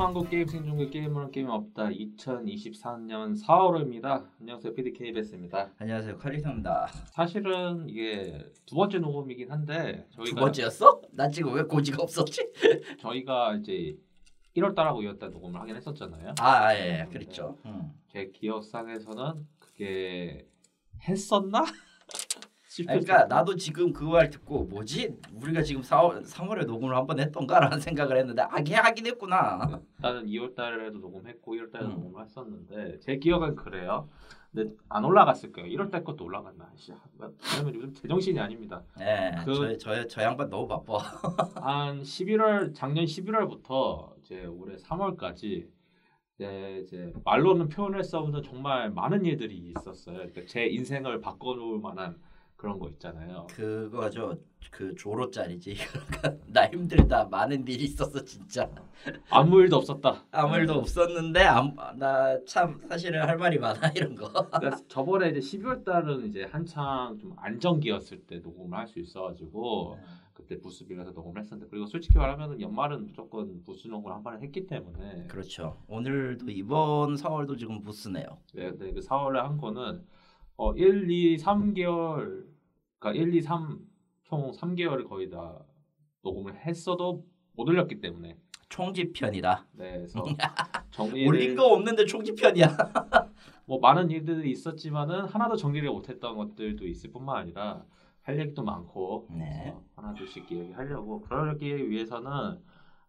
한국 게임 생중계 게임은 게임 없다 2024년 4월호입니다. 안녕하세요 PDKBS입니다. 안녕하세요 칼리터입니다. 사실은 이게 두 번째 녹음이긴 한데 두 저희가 번째였어? 나 지금 왜 고지가 없었지? 저희가 이제 1월 달하고 2월 달 녹음을 하긴 했었잖아요. 아 예, 그랬죠. 음. 제 기억상에서는 그게 했었나? 그러니까. 나도 지금 그 말 듣고 뭐지? 우리가 지금 4월 3월에 녹음을 한 번 했던가라는 생각을 했는데 아게 하긴 했구나. 나는 2월 달에도 녹음했고 1월 달에도 음. 녹음을 했었는데 제 기억은 그래요. 근데 안 올라갔을 거예요. 1월 달 것도 올라갔나? 씨, 왜냐면 요즘 제정신이 아닙니다. 예, 그- 저 저 저 양반 너무 바빠. 한 11월 작년 11월부터 이제 올해 3월까지 이제, 이제 말로는 표현할 수 없는 정말 많은 일들이 있었어요. 그러니까 제 인생을 바꿔놓을 만한 그런 거 있잖아요. 그거죠. 그 조로짜리지. 그러니까 나 힘들다. 많은 일이 있었어 진짜. 아무 일도 없었다. 아무 일도 없었는데 나 참 사실은 할 말이 많아 이런 거. 그러니까 저번에 이제 12월 달은 이제 한창 좀 안정기였을 때 녹음을 할 수 있어가지고 그때 부스빌에서 녹음을 했었는데 그리고 솔직히 말하면 연말은 무조건 부스 녹음을 한 번에 했기 때문에 그렇죠. 오늘도 이번 4월도 지금 부스네요. 네, 근데 그 4월에 한 거는 어 1, 2, 3개월 그러니까 1, 2, 3 총 3개월을 거의 다 녹음을 했어도 못 올렸기 때문에 총집편이다. 네, 그래서 정리를 올린 거 없는데 총집편이야. 뭐 많은 일들이 있었지만은 하나도 정리를 못했던 것들도 있을 뿐만 아니라 할 얘기도 많고 네. 그래서 하나 둘씩 이야기하려고 그러기 위해서는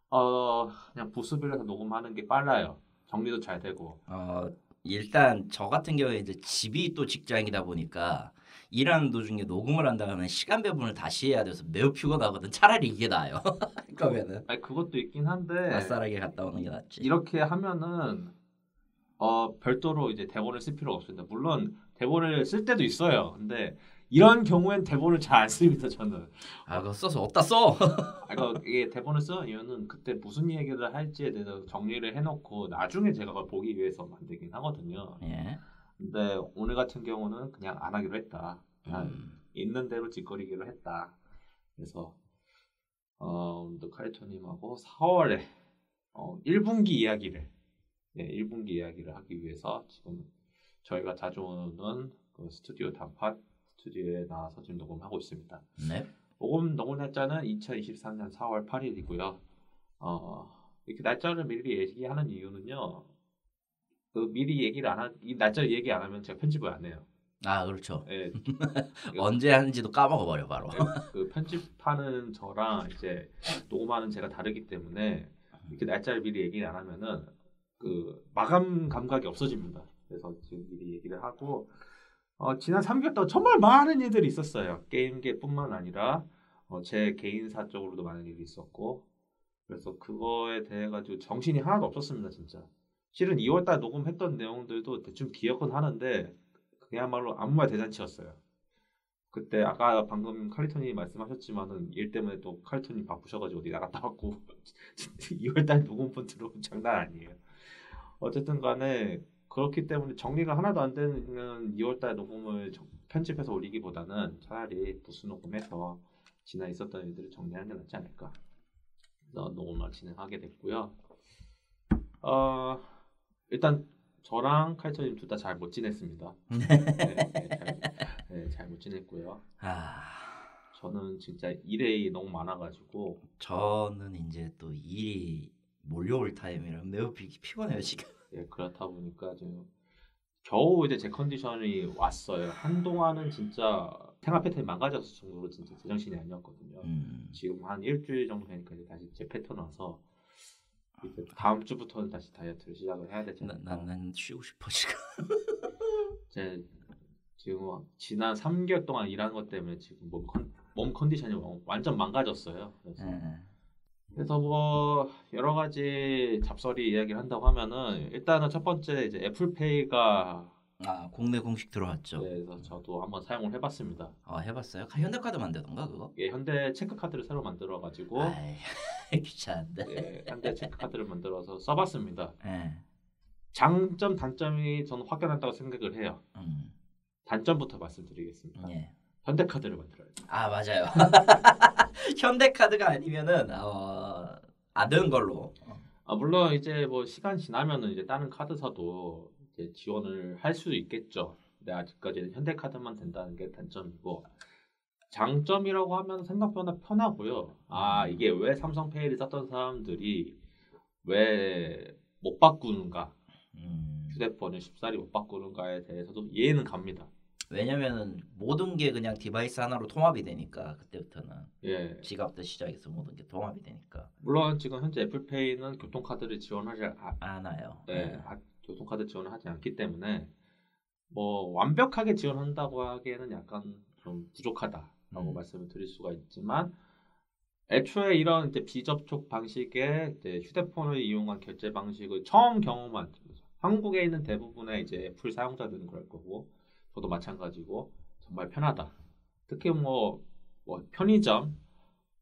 어 그냥 부스빌에서 녹음하는 게 빨라요. 정리도 잘 되고 어 일단 저 같은 경우에 이제 집이 또 직장이다 보니까 일하는 도중에 녹음을 한다면 시간 배분을 다시 해야 돼서 매우 피곤하거든. 차라리 이게 나아요. 그러면은 아니 그것도 있긴 한데 아싸라게 갔다 오는 게 낫지. 이렇게 하면은 어 별도로 이제 대본을 쓸 필요가 없습니다. 물론 대본을 쓸 때도 있어요. 근데 이런 경우엔 대본을 잘 안 씁니다. 저는. 아 그거 써서 어디다 써? 아, 이거 이게 대본을 쓰는 이유는 그때 무슨 얘기를 할지에 대해서 정리를 해놓고 나중에 제가 그걸 보기 위해서 만들긴 하거든요. 예. 근데 오늘 같은 경우는 그냥 안 하기로 했다. 그냥 음. 있는 대로 짓거리기로 했다. 그래서 어, 카이토님하고 4월에 어, 1분기 이야기를 네, 1분기 이야기를 하기 위해서 지금 저희가 자주 오는 그 스튜디오 단판 스튜디오에 나와서 지금 녹음하고 있습니다. 네. 녹음 녹음 날짜는 2023년 4월 8일이고요. 어, 이렇게 날짜를 미리 얘기하는 이유는요. 그 미리 얘기를 안 하, 이 날짜를 얘기 안 하면 제가 편집을 안 해요. 아 그렇죠. 예, 언제 하는지도 까먹어 버려 바로. 그 편집하는 저랑 이제 녹음하는 제가 다르기 때문에 이렇게 날짜를 미리 얘기를 안 하면은 그 마감 감각이 없어집니다. 그래서 지금 미리 얘기를 하고 어, 지난 3개월 동안 정말 많은 일들이 있었어요. 게임계뿐만 아니라 어, 제 개인사 쪽으로도 많은 일이 있었고 그래서 그거에 대해 가지고 정신이 하나도 없었습니다, 진짜. 실은 2월달 녹음했던 내용들도 대충 기억은 하는데 그야말로 아무 말 대잔치였어요. 그때 아까 방금 칼리토님이 말씀하셨지만은 일 때문에 또 칼리토님 바쁘셔가지고 어디 나갔다 왔고 2월달 녹음분 들어오면 장난 아니에요. 어쨌든 간에 그렇기 때문에 정리가 하나도 안 되는 2월달 녹음을 정- 편집해서 올리기보다는 차라리 부수 녹음해서 지난 있었던 일들을 정리하는 게 낫지 않을까. 그래서 녹음을 진행하게 됐고요. 어, 일단 저랑 칼리토님 둘 다 잘 못 지냈습니다. 네, 네, 잘못 지냈고요. 아 저는 진짜 일이 너무 많아가지고 저는 이제 또 일이 몰려올 타임이라 매우 피, 피곤해요 지금. 예, 그렇다 보니까 지금 겨우 이제 제 컨디션이 왔어요. 한동안은 진짜 생활 패턴이 망가졌을 정도로 진짜 제정신이 아니었거든요. 음. 지금 한 일주일 정도 되니까 이제 다시 제 패턴 와서 이제 다음 주부터는 다시 다이어트를 시작을 해야 않을까. 난, 난 쉬고 싶어 지금. 제 지금 지난 3개월 동안 일한 것 때문에 지금 몸, 컨, 몸 컨디션이 완전 망가졌어요. 그래서 예. 그래서 뭐 여러 가지 잡설이 이야기를 한다고 하면은 일단은 첫 번째 이제 애플페이가 아 국내 공식 들어왔죠. 그래서 저도 한번 사용을 해봤습니다. 어 해봤어요? 가- 현대카드 만들던가 그거? 이게 현대 체크카드를 새로 만들어 가지고 아이 귀찮은데. 예, 현대 체크카드를 만들어서 써봤습니다. 예. 장점 단점이 저는 확연하다고 생각을 해요. 음. 단점부터 말씀드리겠습니다. 예. 현대카드를 만들어야 돼요. 아 맞아요. 현대카드가 아니면은 어, 안 되는 걸로. 어, 아 물론 이제 뭐 시간 지나면은 이제 다른 카드사도 이제 지원을 할 수도 있겠죠. 근데 아직까지는 현대카드만 된다는 게 단점이고 장점이라고 하면 생각보다 편하고요. 아 이게 왜 삼성페이를 썼던 사람들이 왜 못 바꾸는가? 음. 휴대폰을 쉽사리 못 바꾸는가에 대해서도 이해는 갑니다. 왜냐면은 모든 게 그냥 device 하나로 통합이 되니까 그때부터는 예. 지갑부터 시작해서 모든 게 통합이 되니까 물론 지금 현재 애플페이는 교통카드를 지원하지 아, 않아요. 네, 네. 아, 교통카드 지원을 하지 않기 때문에 뭐 완벽하게 지원한다고 하기에는 약간 좀 부족하다라고 음. 말씀을 드릴 수가 있지만 애초에 이런 이제 비접촉 방식의 이제 휴대폰을 이용한 결제 방식을 처음 경험한 한국에 있는 대부분의 이제 애플 사용자들은 그럴 거고 저도 마찬가지고 정말 편하다. 특히 뭐, 뭐 편의점,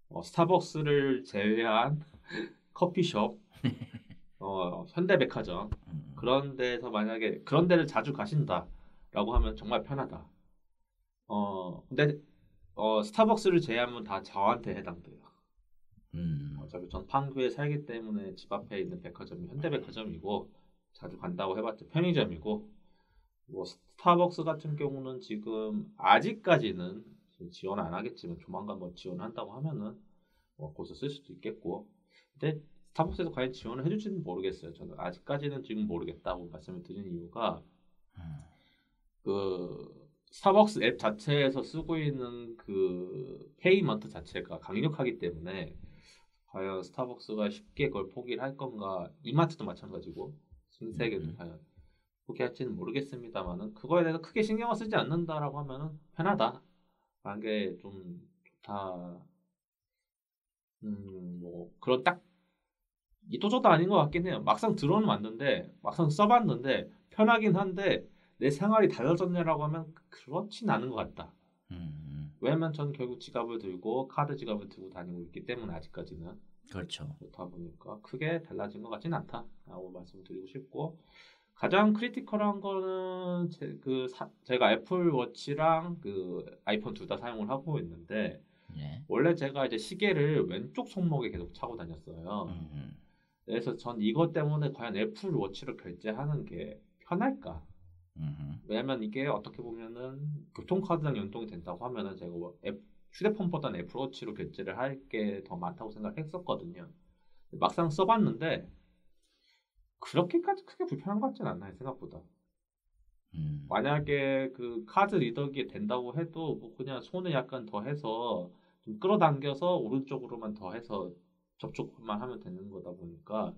뭐 스타벅스를 제외한 커피숍, 어, 현대백화점 음. 그런 데서 만약에 그런 데를 자주 가신다라고 하면 정말 편하다. 어 근데 어 스타벅스를 제외하면 다 저한테 해당돼요. 음. 어차피 전 판교에 살기 때문에 집 앞에 있는 백화점이 현대백화점이고 자주 간다고 해봤자 편의점이고 뭐 스타벅스 같은 경우는 지금 아직까지는 지원 안 하겠지만 조만간 뭐 지원한다고 하면은 뭐 거기서 쓸 수도 있겠고 근데 스타벅스에서 과연 지원을 해줄지는 모르겠어요. 저는 아직까지는 지금 모르겠다고 말씀을 드린 이유가 음. 그 스타벅스 앱 자체에서 쓰고 있는 그 payment 자체가 강력하기 때문에 과연 스타벅스가 쉽게 그걸 포기를 할 건가 이마트도 마찬가지고 신세계도 음. 과연 포기할지는 모르겠습니다만은 그거에 대해서 크게 신경을 쓰지 않는다라고 하면은 편하다 라는 게좀 좋다 음 뭐 그런 딱 이도저도 아닌 것 같긴 해요 막상 들어는 왔는데 막상 써봤는데 편하긴 한데 내 생활이 달라졌냐라고 하면 그렇진 않은 것 같다. 음. 왜냐면 저는 결국 지갑을 들고 카드 지갑을 들고 다니고 있기 때문에 아직까지는 그렇죠. 그렇다 보니까 크게 달라진 것 같진 않다라고 말씀드리고 싶고 가장 critical한 거는 제, 그 사- 제가 애플 워치랑 그 아이폰 둘 다 사용을 하고 있는데 예. 원래 제가 이제 시계를 왼쪽 손목에 계속 차고 다녔어요. 음. 그래서 전 이것 때문에 과연 애플 워치로 결제하는 게 편할까? 음. 왜냐면 이게 어떻게 보면은 교통카드랑 연동이 된다고 하면은 제가 뭐 앱, 휴대폰보다는 애플워치로 결제를 할 게 더 많다고 생각했었거든요. 막상 써봤는데 그렇게까지 크게 불편한 것 같지는 않나요 생각보다. 음. 만약에 그 카드 리더기에 된다고 해도 뭐 그냥 손을 약간 더 해서 좀 끌어당겨서 오른쪽으로만 더 해서 접촉만 하면 되는 거다 보니까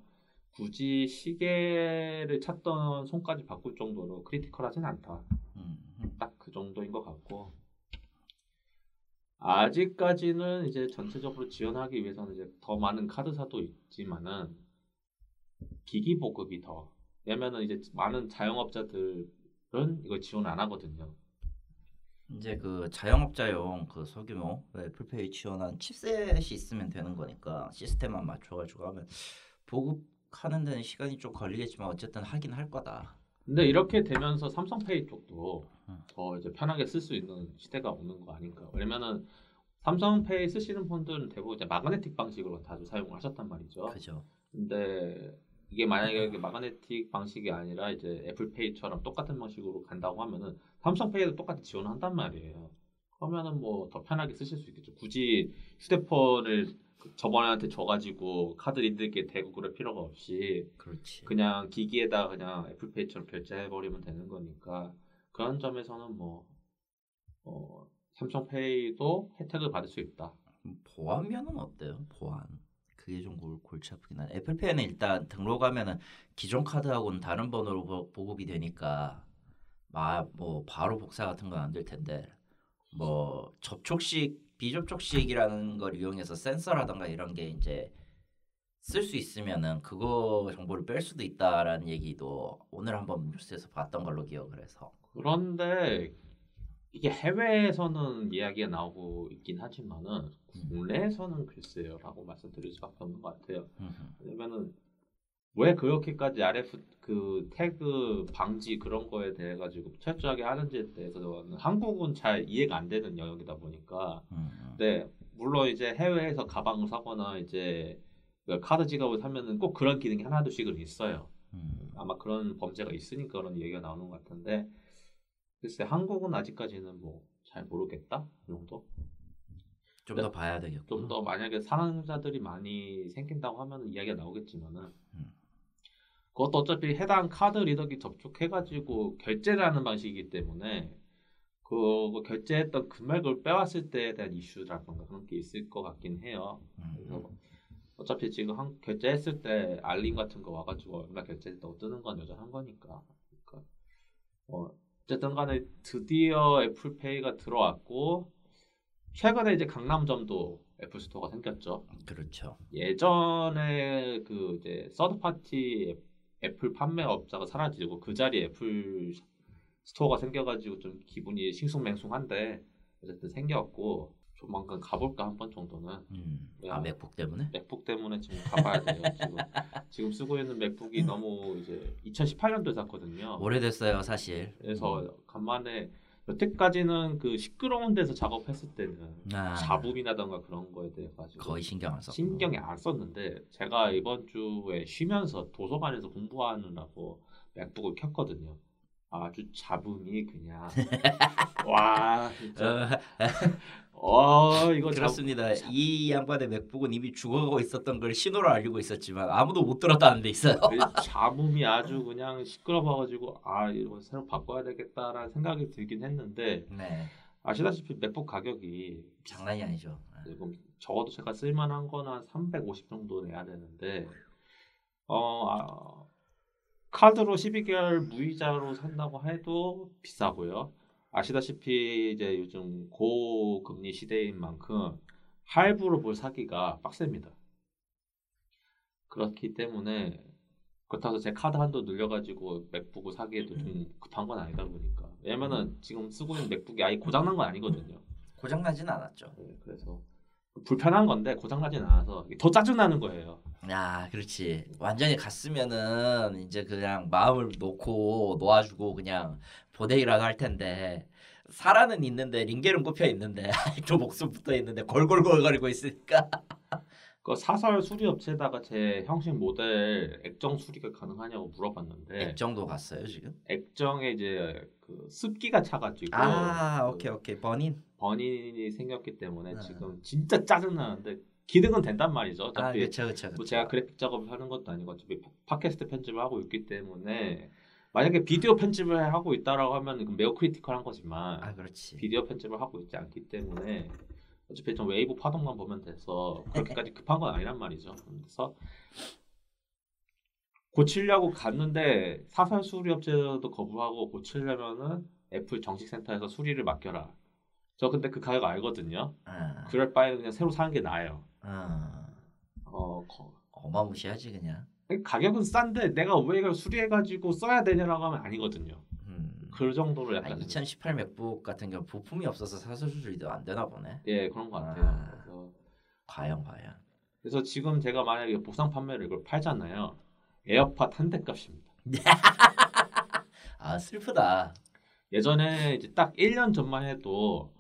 굳이 시계를 찾던 손까지 바꿀 정도로 크리티컬하진 않다. 음. 딱그 정도인 것 같고 아직까지는 이제 전체적으로 지원하기 위해서는 이제 더 많은 카드사도 있지만은 기기 보급이 더 왜냐면은 이제 많은 자영업자들은 이걸 지원 안 하거든요. 이제 그 자영업자용 그 소규모 애플페이 지원한 칩셋이 있으면 되는 거니까 시스템만 맞춰가지고 하면 보급하는 데는 시간이 좀 걸리겠지만 어쨌든 하긴 할 거다. 근데 이렇게 되면서 삼성페이 쪽도 음. 더 이제 편하게 쓸 수 있는 시대가 오는 거 아닌가. 왜냐면은 삼성페이 쓰시는 분들은 대부분 이제 마그네틱 방식으로 다들 사용을 하셨단 말이죠. 그죠? 근데 이게 만약에 이게 마그네틱 방식이 아니라 이제 애플페이처럼 똑같은 방식으로 간다고 하면은 삼성페이도 똑같이 지원한단 말이에요. 그러면은 뭐 더 편하게 쓰실 수 있겠죠. 굳이 휴대폰을 그 저번한테 줘가지고 카드 리더기에 대고 그럴 필요가 없이 그렇지. 그냥 기기에다 그냥 애플페이처럼 결제해버리면 되는 거니까 그런 점에서는 뭐 어, 삼성페이도 혜택을 받을 수 있다. 보안면은 어때요? 보안. 그게 좀 골, 골치 아프긴 하네. 애플페이는 일단 등록하면은 기존 카드하고는 다른 번호로 보- 보급이 되니까 막뭐 바로 복사 같은 건 안 될 텐데 뭐 접촉식 비접촉식이라는 걸 이용해서 센서라던가 이런 게 이제 쓸 수 있으면은 그거 정보를 뺄 수도 있다라는 얘기도 오늘 한번 뉴스에서 봤던 걸로 기억을 해서 그런데 이게 해외에서는 이야기가 나오고 있긴 하지만은 국내에서는 글쎄요라고 말씀드릴 수밖에 없는 것 같아요. 왜냐면은 왜 그렇게까지 RF 그 태그 방지 그런 거에 대해 가지고 철저하게 하는지에 대해서는 한국은 잘 이해가 안 되는 영역이다 보니까 음, 네 물론 이제 해외에서 가방을 사거나 이제 그러니까 카드 지갑을 사면은 꼭 그런 기능이 하나둘씩은 있어요. 음. 아마 그런 범죄가 있으니까 그런 얘기가 나오는 것 같은데 글쎄 한국은 아직까지는 뭐 잘 모르겠다 이 정도. 좀 네. 더 봐야 되겠고. 좀 더 만약에 사망자들이 많이 생긴다고 하면 이야기가 나오겠지만은 음. 그것도 어차피 해당 카드 리더기 접촉해가지고 결제를 하는 방식이기 때문에 그 결제했던 금액을 빼왔을 때에 대한 이슈라던가 그런 게 있을 것 같긴 해요. 음. 그래서 어차피 지금 한, 결제했을 때 알림 같은 거 와가지고 얼마 결제했다고 뜨는 건 여전한 거니까. 그러니까 어, 어쨌든 간에 드디어 애플페이가 들어왔고 최근에 이제 강남점도 애플 스토어가 생겼죠. 그렇죠. 예전에 그 이제 third party 애플 판매 업자가 사라지고 그 자리에 애플 스토어가 생겨가지고 좀 기분이 싱숭맹숭한데 어쨌든 생겼고 조만간 가볼까 한 번 정도는 음. 야. 아 맥북 때문에? 맥북 때문에 지금 가봐야 돼요. 지금 지금 쓰고 있는 맥북이 너무 이제 2018년도에 샀거든요. 오래됐어요 사실. 그래서 간만에 여태까지는 그 시끄러운 데서 작업했을 때는 아, 잡음이라던가 그런 거에 대해 가지고 거의 신경 안 썼고. 신경이 안 썼는데 제가 이번 주에 쉬면서 도서관에서 공부하느라고 맥북을 켰거든요. 아주 잡음이 그냥 와 진짜 어 이거 잡 그렇습니다. 이 양반의 맥북은 이미 죽어가고 있었던 걸 신호로 알리고 있었지만 아무도 못 들었다는 데 있어요. 그 잡음이 아주 그냥 시끄러워가지고 아 이거 새로 바꿔야 되겠다라는 생각이 들긴 했는데 네, 아시다시피 맥북 가격이 장난이 아니죠. 지금 적어도 제가 쓸만한 거는 한350 정도 내야 되는데 어 아, 카드로 12개월 무이자로 산다고 해도 비싸고요. 아시다시피 이제 요즘 고금리 시대인 만큼 할부로 뭘 사기가 빡셉니다. 그렇기 때문에 그렇다고 제 카드 한도 늘려가지고 맥북을 사기에도 좀 급한 건 아니다 보니까 왜냐면은 지금 쓰고 있는 맥북이 아예 고장난 건 아니거든요. 고장나진 않았죠. 네, 그래서 불편한 건데 고장나진 않아서 더 짜증나는 거예요. 야, 그렇지. 완전히 갔으면은 이제 그냥 마음을 놓고 놓아주고 그냥 보내기라도 할 텐데 사라는 있는데 링겔은 꼽혀 있는데 또 목숨 붙어 있는데 걸걸걸거리고 있으니까 그 사설 수리 업체에다가 제 형식 모델 액정 수리가 가능하냐고 물어봤는데 액정도 갔어요 지금. 액정에 이제 그 습기가 차가지고 아, 그 오케이 오케이 버닌. 번인이 생겼기 때문에 네. 지금 진짜 짜증 나는데 기능은 된단 말이죠. 아, 어차피 그렇죠 그렇죠. 뭐 제가 그래픽 작업을 하는 것도 아니고 어차피 파- 팟캐스트 편집을 하고 있기 때문에 만약에 비디오 편집을 하고 있다라고 하면 매우 critical한 거지만 아, 그렇지. 비디오 편집을 하고 있지 않기 때문에 어차피 좀 웨이브 파동만 보면 돼서 그렇게까지 급한 건 아니란 말이죠. 그래서 고치려고 갔는데 사설 수리 업체도 거부하고 고치려면은 애플 정식 센터에서 수리를 맡겨라. 저 근데 그 가격 알거든요. 아, 그럴 바에 그냥 새로 사는 게 나아요. 아, 어, 거- 어마무시하지 그냥. 가격은 싼데 내가 왜 이걸 수리해가지고 써야 되냐라고 하면 아니거든요. 음. 그 정도로 아, 약간 2018 맥북 같은 경우 부품이 없어서 사설 수리도 안 되나 보네. 예 그런 것 같아요. 아. 그래서 과연 과연. 그래서 지금 제가 만약에 보상 판매를 이걸 팔잖아요. 에어팟 한 대 값입니다. 아 슬프다. 예전에 이제 딱 1년 전만 해도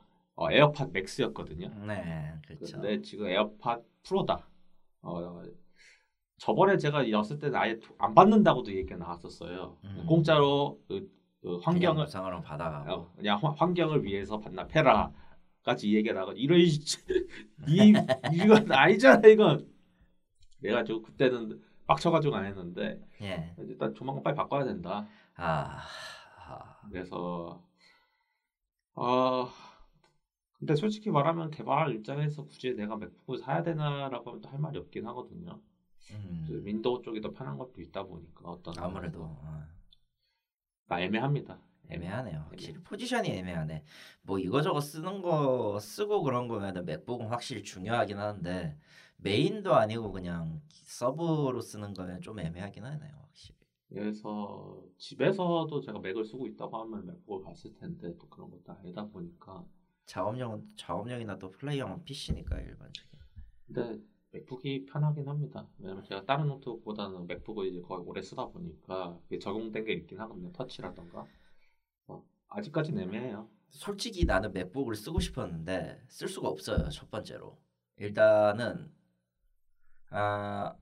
어, 에어팟 맥스였거든요. 네, 그렇죠. 근데 지금 에어팟 프로다. 어, 저번에 제가 였을 때는 아예 안 받는다고도 얘기가 나왔었어요. 음. 공짜로 그, 그 환경을 무상으로 받아가고. 어, 그냥 환- 환경을 위해서 반납해라. 까지 얘기가 나가 이런 이 이- 이건 아니잖아 이건. 내가 좀 그때는 빡쳐가지고 안 했는데 예. 일단 조만간 빨리 바꿔야 된다. 아, 아, 그래서 어 근데 솔직히 말하면 개발 입장에서 굳이 내가 맥북을 사야 되나라고 하면 또 할 말이 없긴 하거든요. 음, 그 윈도우 쪽이 더 편한 것도 있다 보니까 어떤 아무래도. 어, 나 애매합니다. 애매하네요. 확실히 포지션이 애매하네. 뭐 이거저거 쓰는 거 쓰고 그런 거면 맥북은 확실히 중요하긴 하는데 main도 아니고 그냥 sub로 쓰는 거면 좀 애매하긴 하네요. 확실히. 그래서 집에서도 제가 맥을 쓰고 있다고 하면 맥북을 갔을 텐데 또 그런 것도 아니다 보니까 작업용은 작업용이나 또 플레이용은 PC니까 일반적인. 근데 맥북이 편하긴 합니다. 왜냐면 제가 다른 노트북보다는 맥북을 이제 거의 오래 쓰다 보니까 적용된 게 있긴 하거든요. 터치라던가. 어, 아직까지는 애매해요. 솔직히 나는 맥북을 쓰고 싶었는데 쓸 수가 없어요. 첫 번째로. 일단은 아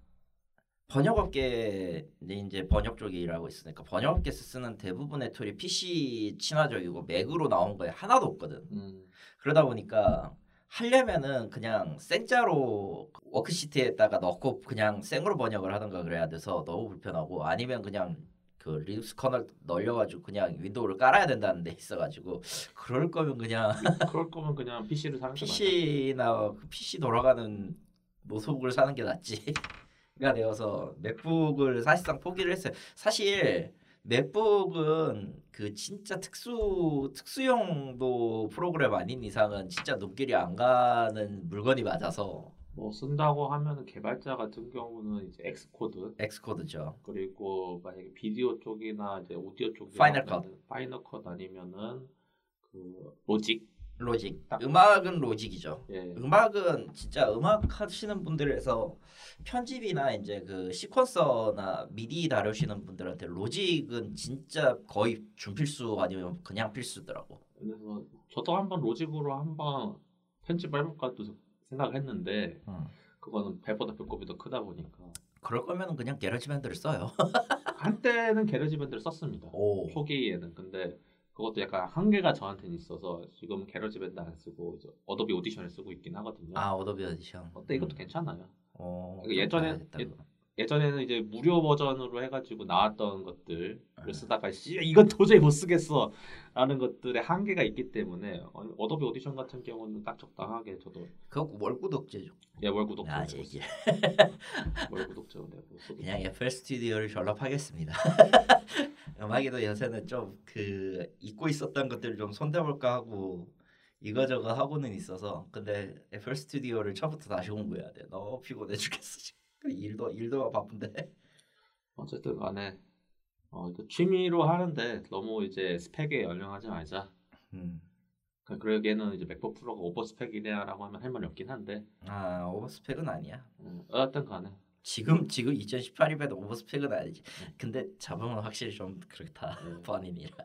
번역업계 이제 번역 쪽에 일하고 있으니까 번역업계에서 쓰는 대부분의 tool이 PC 친화적이고 맥으로 나온 거에 하나도 없거든. 음. 그러다 보니까 하려면은 그냥 생자로 worksheet에다가 넣고 그냥 생으로 번역을 하던가 그래야 돼서 너무 불편하고 아니면 그냥 그 리눅스 kernel 널려가지고 그냥 윈도우를 깔아야 된다는 데 있어가지고 그럴 거면 그냥 그럴 거면 그냥 PC를 사는. PC나 그 PC 돌아가는 노트북을 사는 게 낫지. 가 되어서 맥북을 사실상 포기를 했어요. 사실 맥북은 그 진짜 특수 특수용도 프로그램 아닌 이상은 진짜 눈길이 안 가는 물건이 맞아서 뭐 쓴다고 하면 개발자 같은 경우는 이제 Xcode Xcode죠. 그리고 만약에 비디오 쪽이나 이제 오디오 쪽이 Final Cut. Final Cut 아니면은 그 Logic 로직. 딱- 음악은 로직이죠. 예. 음악은 진짜 음악 하시는 분들에서 편집이나 이제 그 시퀀서나 미디 다루시는 분들한테 로직은 진짜 거의 준필수 아니면 그냥 필수더라고. 그래서 저도 한번 로직으로 한번 편집을 해볼까 또 생각을 했는데 그거는 배보다 배꼽이 더 크다 보니까 그럴 거면 그냥 게러지밴드를 써요. 한때는 게러지밴드를 썼습니다. 오. 초기에는 근데 그것도 약간 한계가 저한테는 있어서 지금 GarageBand 안 쓰고 이제 Adobe Audition을 쓰고 있긴 하거든요. 아 Adobe Audition. 근데 이것도 괜찮아요. 어, 이거 예전에- 예-. 예전에는 이제 무료 버전으로 해가지고 나왔던 것들을 아. 쓰다가 씨 이건 도저히 못 쓰겠어 라는 것들의 한계가 있기 때문에 어, Adobe Audition 같은 경우는 딱 적당하게 저도 그거 월구독제죠. 예, 월 구독자 아, 내고 이제 월 구독자 내고 쓰고 그냥 FL Studio를 전업하겠습니다. 음악에도 요새는 좀 그 잊고 있었던 것들 좀 손대볼까 하고 이거저거 하고는 있어서 근데 FL 스튜디오를 처음부터 다시 공부해야 돼. 너무 피곤해 죽겠어 지금. 그 일도 일도 바쁜데. 어쨌든 간에 어, 취미로 하는데 너무 이제 스펙에 연연하지 말자 음. 그러니까 그러기에는 이제 맥북 프로가 오버 스펙이냐라고 하면 할 말이 없긴 한데 아 오버스펙은 아니야. 음, 어쨌든 간에 지금 지금 2018이면 오버스펙은 아니지. 근데 잡으면 확실히 좀 그렇다 음. 본인이라.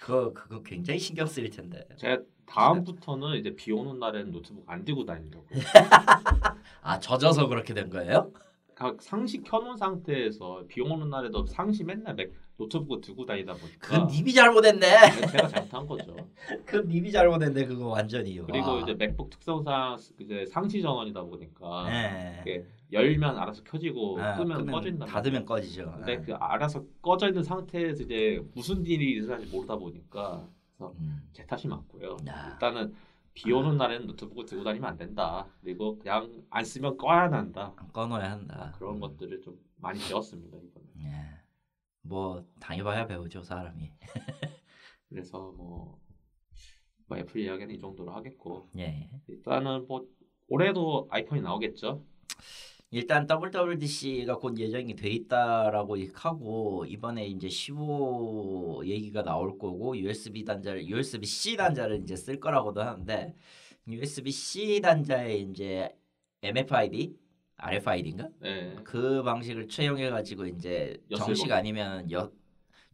그거 그거 굉장히 신경 쓰일 텐데. 제가 다음부터는 이제 비 오는 날에는 노트북 안 들고 다니려고 아 젖어서 그렇게 된 거예요? 각 상시 켜놓은 상태에서 비 오는 날에도 상시 맨날 맥 노트북을 들고 다니다 보니까 그건 님이 잘못했네. 제가 잘못한 거죠. 그 님이 잘못했네 그거 완전히. 그리고 와. 이제 맥북 특성상 이제 상시 전원이다 보니까 네. 열면 알아서 켜지고 아, 끄면 꺼진다. 닫으면 꺼지죠. 근데 네. 그 알아서 꺼져 있는 상태에서 이제 무슨 일이 일어날지 모르다 보니까 음. 제 탓이 맞고요. 야. 일단은 비 오는 날에는 노트북을 들고 다니면 안 된다. 그리고 그냥 안 쓰면 꺼야 한다. 꺼놓아야 한다. 그런 음. 것들을 좀 많이 배웠습니다 이번에. 예. 뭐 당해봐야 배우죠 사람이. 그래서 뭐, 뭐 애플 이야기는 이 정도로 하겠고 예. 일단은 뭐 올해도 아이폰이 나오겠죠. 일단 WWDC가 곧 예정이 돼 있다라고 하고 이번에 이제 15 얘기가 나올 거고 USB 단자를 USB C 단자를 이제 쓸 거라고도 하는데 USB C 단자에 이제 MFID, RFID인가 네. 그 방식을 채용해 가지고 이제 정식 먹- 아니면 엿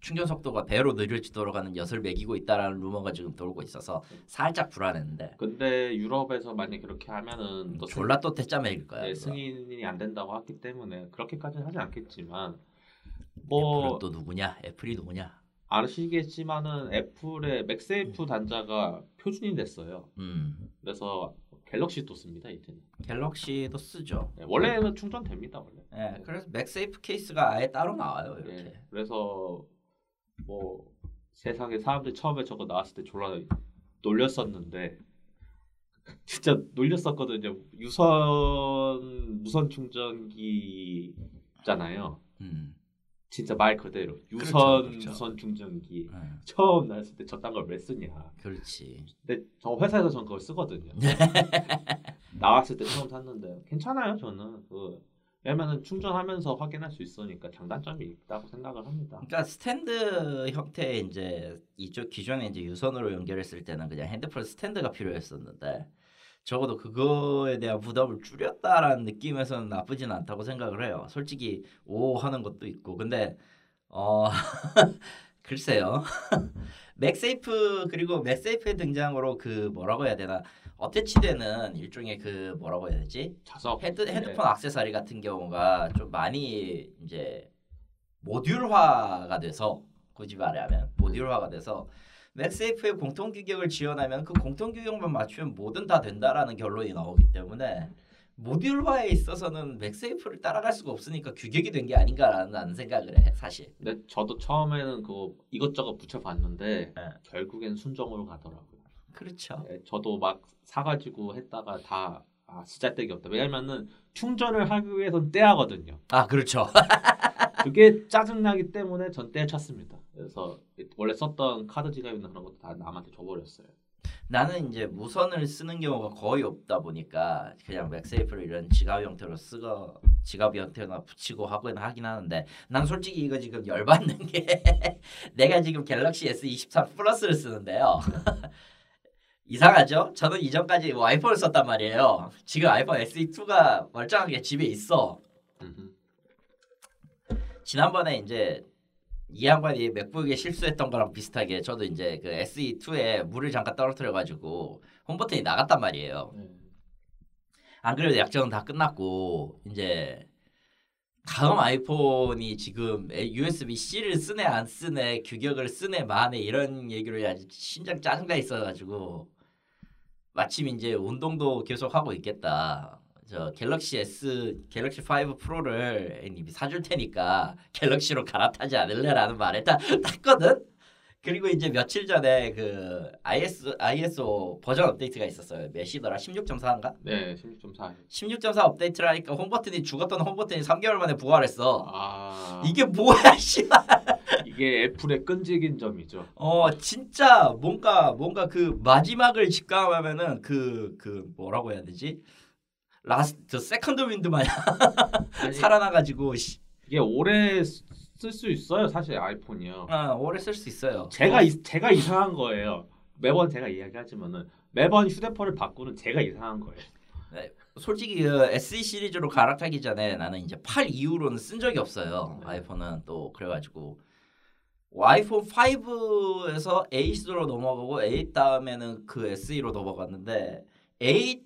충전 속도가 배로 느려지도록 하는 엿을 매기고 있다라는 루머가 지금 돌고 있어서 살짝 불안했는데 근데 유럽에서 만약 그렇게 하면은 또 졸라 또 대짜 매일 거야. 네. 승인이 안 된다고 하기 때문에 그렇게까지는 하지 않겠지만 애플은 뭐또 누구냐? 애플이 누구냐? 아시겠지만은 애플의 MagSafe 단자가 표준이 됐어요. 음. 그래서 갤럭시도 씁니다 이제는. 갤럭시도 쓰죠. 네, 원래는 충전됩니다 원래. 예, 그래서 MagSafe 케이스가 아예 따로 나와요 이렇게. 네, 그래서 뭐 세상에 사람들이 처음에 저거 나왔을 때 졸라 놀렸었는데 진짜 놀렸었거든요. 유선 무선 충전기잖아요. 음. 진짜 말 그대로 유선 그렇죠, 그렇죠. 무선 충전기 예, 처음 나왔을 때 저딴 걸 왜 쓰냐. 그렇지. 근데 저 회사에서 전 그걸 쓰거든요. 나왔을 때 처음 샀는데 괜찮아요 저는 그 왜냐면은 충전하면서 확인할 수 있으니까 장단점이 있다고 생각을 합니다. 그러니까 스탠드 형태의 이제 이쪽 기존에 이제 유선으로 연결했을 때는 그냥 핸드폰 스탠드가 필요했었는데 적어도 그거에 대한 부담을 줄였다라는 느낌에서는 나쁘진 않다고 생각을 해요. 솔직히 오 하는 것도 있고 근데 어 글쎄요. MagSafe 그리고 MagSafe의 등장으로 그 뭐라고 해야 되나 attach되는 일종의 그 뭐라고 해야 되지? 자석 헤드 네. 헤드폰 액세서리 같은 경우가 좀 많이 이제 모듈화가 돼서 굳이 말하면 모듈화가 돼서 맥세이프의 공통 규격을 지원하면 그 공통 규격만 맞추면 뭐든 다 된다라는 결론이 나오기 때문에 모듈화에 있어서는 맥세이프를 따라갈 수가 없으니까 규격이 된 게 아닌가라는 생각을 해 사실. 근데 저도 처음에는 그 이것저것 붙여봤는데 네. 결국엔 순정으로 가더라고요. 그렇죠. 예, 저도 막 사가지고 했다가 다 아, 쓰잘데기 없다. 왜냐면은 충전을 하기 위해선 떼야거든요. 아 그렇죠. 그게 짜증나기 때문에 전 떼쳤습니다. 그래서 원래 썼던 카드 지갑이나 그런 것도 다 남한테 줘버렸어요. 나는 이제 무선을 쓰는 경우가 거의 없다 보니까 그냥 맥세이프를 이런 지갑 형태로 쓰고 지갑 형태나 붙이고 하긴 하긴 하는데 난 솔직히 이거 지금 열받는 게 내가 지금 갤럭시 S23 플러스를 쓰는데요. 이상하죠? 저는 이전까지 뭐 아이폰을 썼단 말이에요. 지금 아이폰 SE2가 멀쩡하게 집에 있어. 지난번에 이제 이 양반이 맥북에 실수했던 거랑 비슷하게 저도 이제 그 SE2에 물을 잠깐 떨어뜨려 가지고 홈 버튼이 나갔단 말이에요. 네. 안 그래도 약정은 다 끝났고 이제 다음 아이폰이 지금 USB-C를 쓰네 안 쓰네 규격을 쓰네 마네 이런 아주 심장 짜증나 있어가지고 마침 이제 운동도 계속 하고 있겠다. 저 갤럭시 S, 갤럭시 5 프로를 이미 사줄 테니까 갤럭시로 갈아타지 않을래라는 말을 딱 탔거든. 그리고 이제 며칠 전에 그 IS, ISO 버전 업데이트가 있었어요. 몇 시더라? 16.4인가? 네, 16.4. 16.4 업데이트를 하니까 홈 버튼이 죽었던 홈 버튼이 3개월 만에 부활했어. 아 이게 뭐야, 씨발. 이게 애플의 끈질긴 점이죠. 어, 진짜 뭔가 뭔가 그 마지막을 직감하면은 그그 뭐라고 해야 되지? last second wind 마냥 아니, 살아나 가지고 씨, 이게 오래 쓸 수 있어요, 사실 아이폰이요. 아, 오래 쓸 수 있어요. 제가 이, 제가 이상한 거예요. 매번 제가 이야기하지만은 매번 휴대폰을 바꾸는 제가 이상한 거예요. 솔직히 그 SE 시리즈로 갈아타기 전에 나는 이제 8 이후로는 쓴 적이 없어요. 네. 아이폰은 또 그래가지고 아이폰 5에서 8으로 넘어가고 8 다음에는 그 SE로 넘어갔는데 8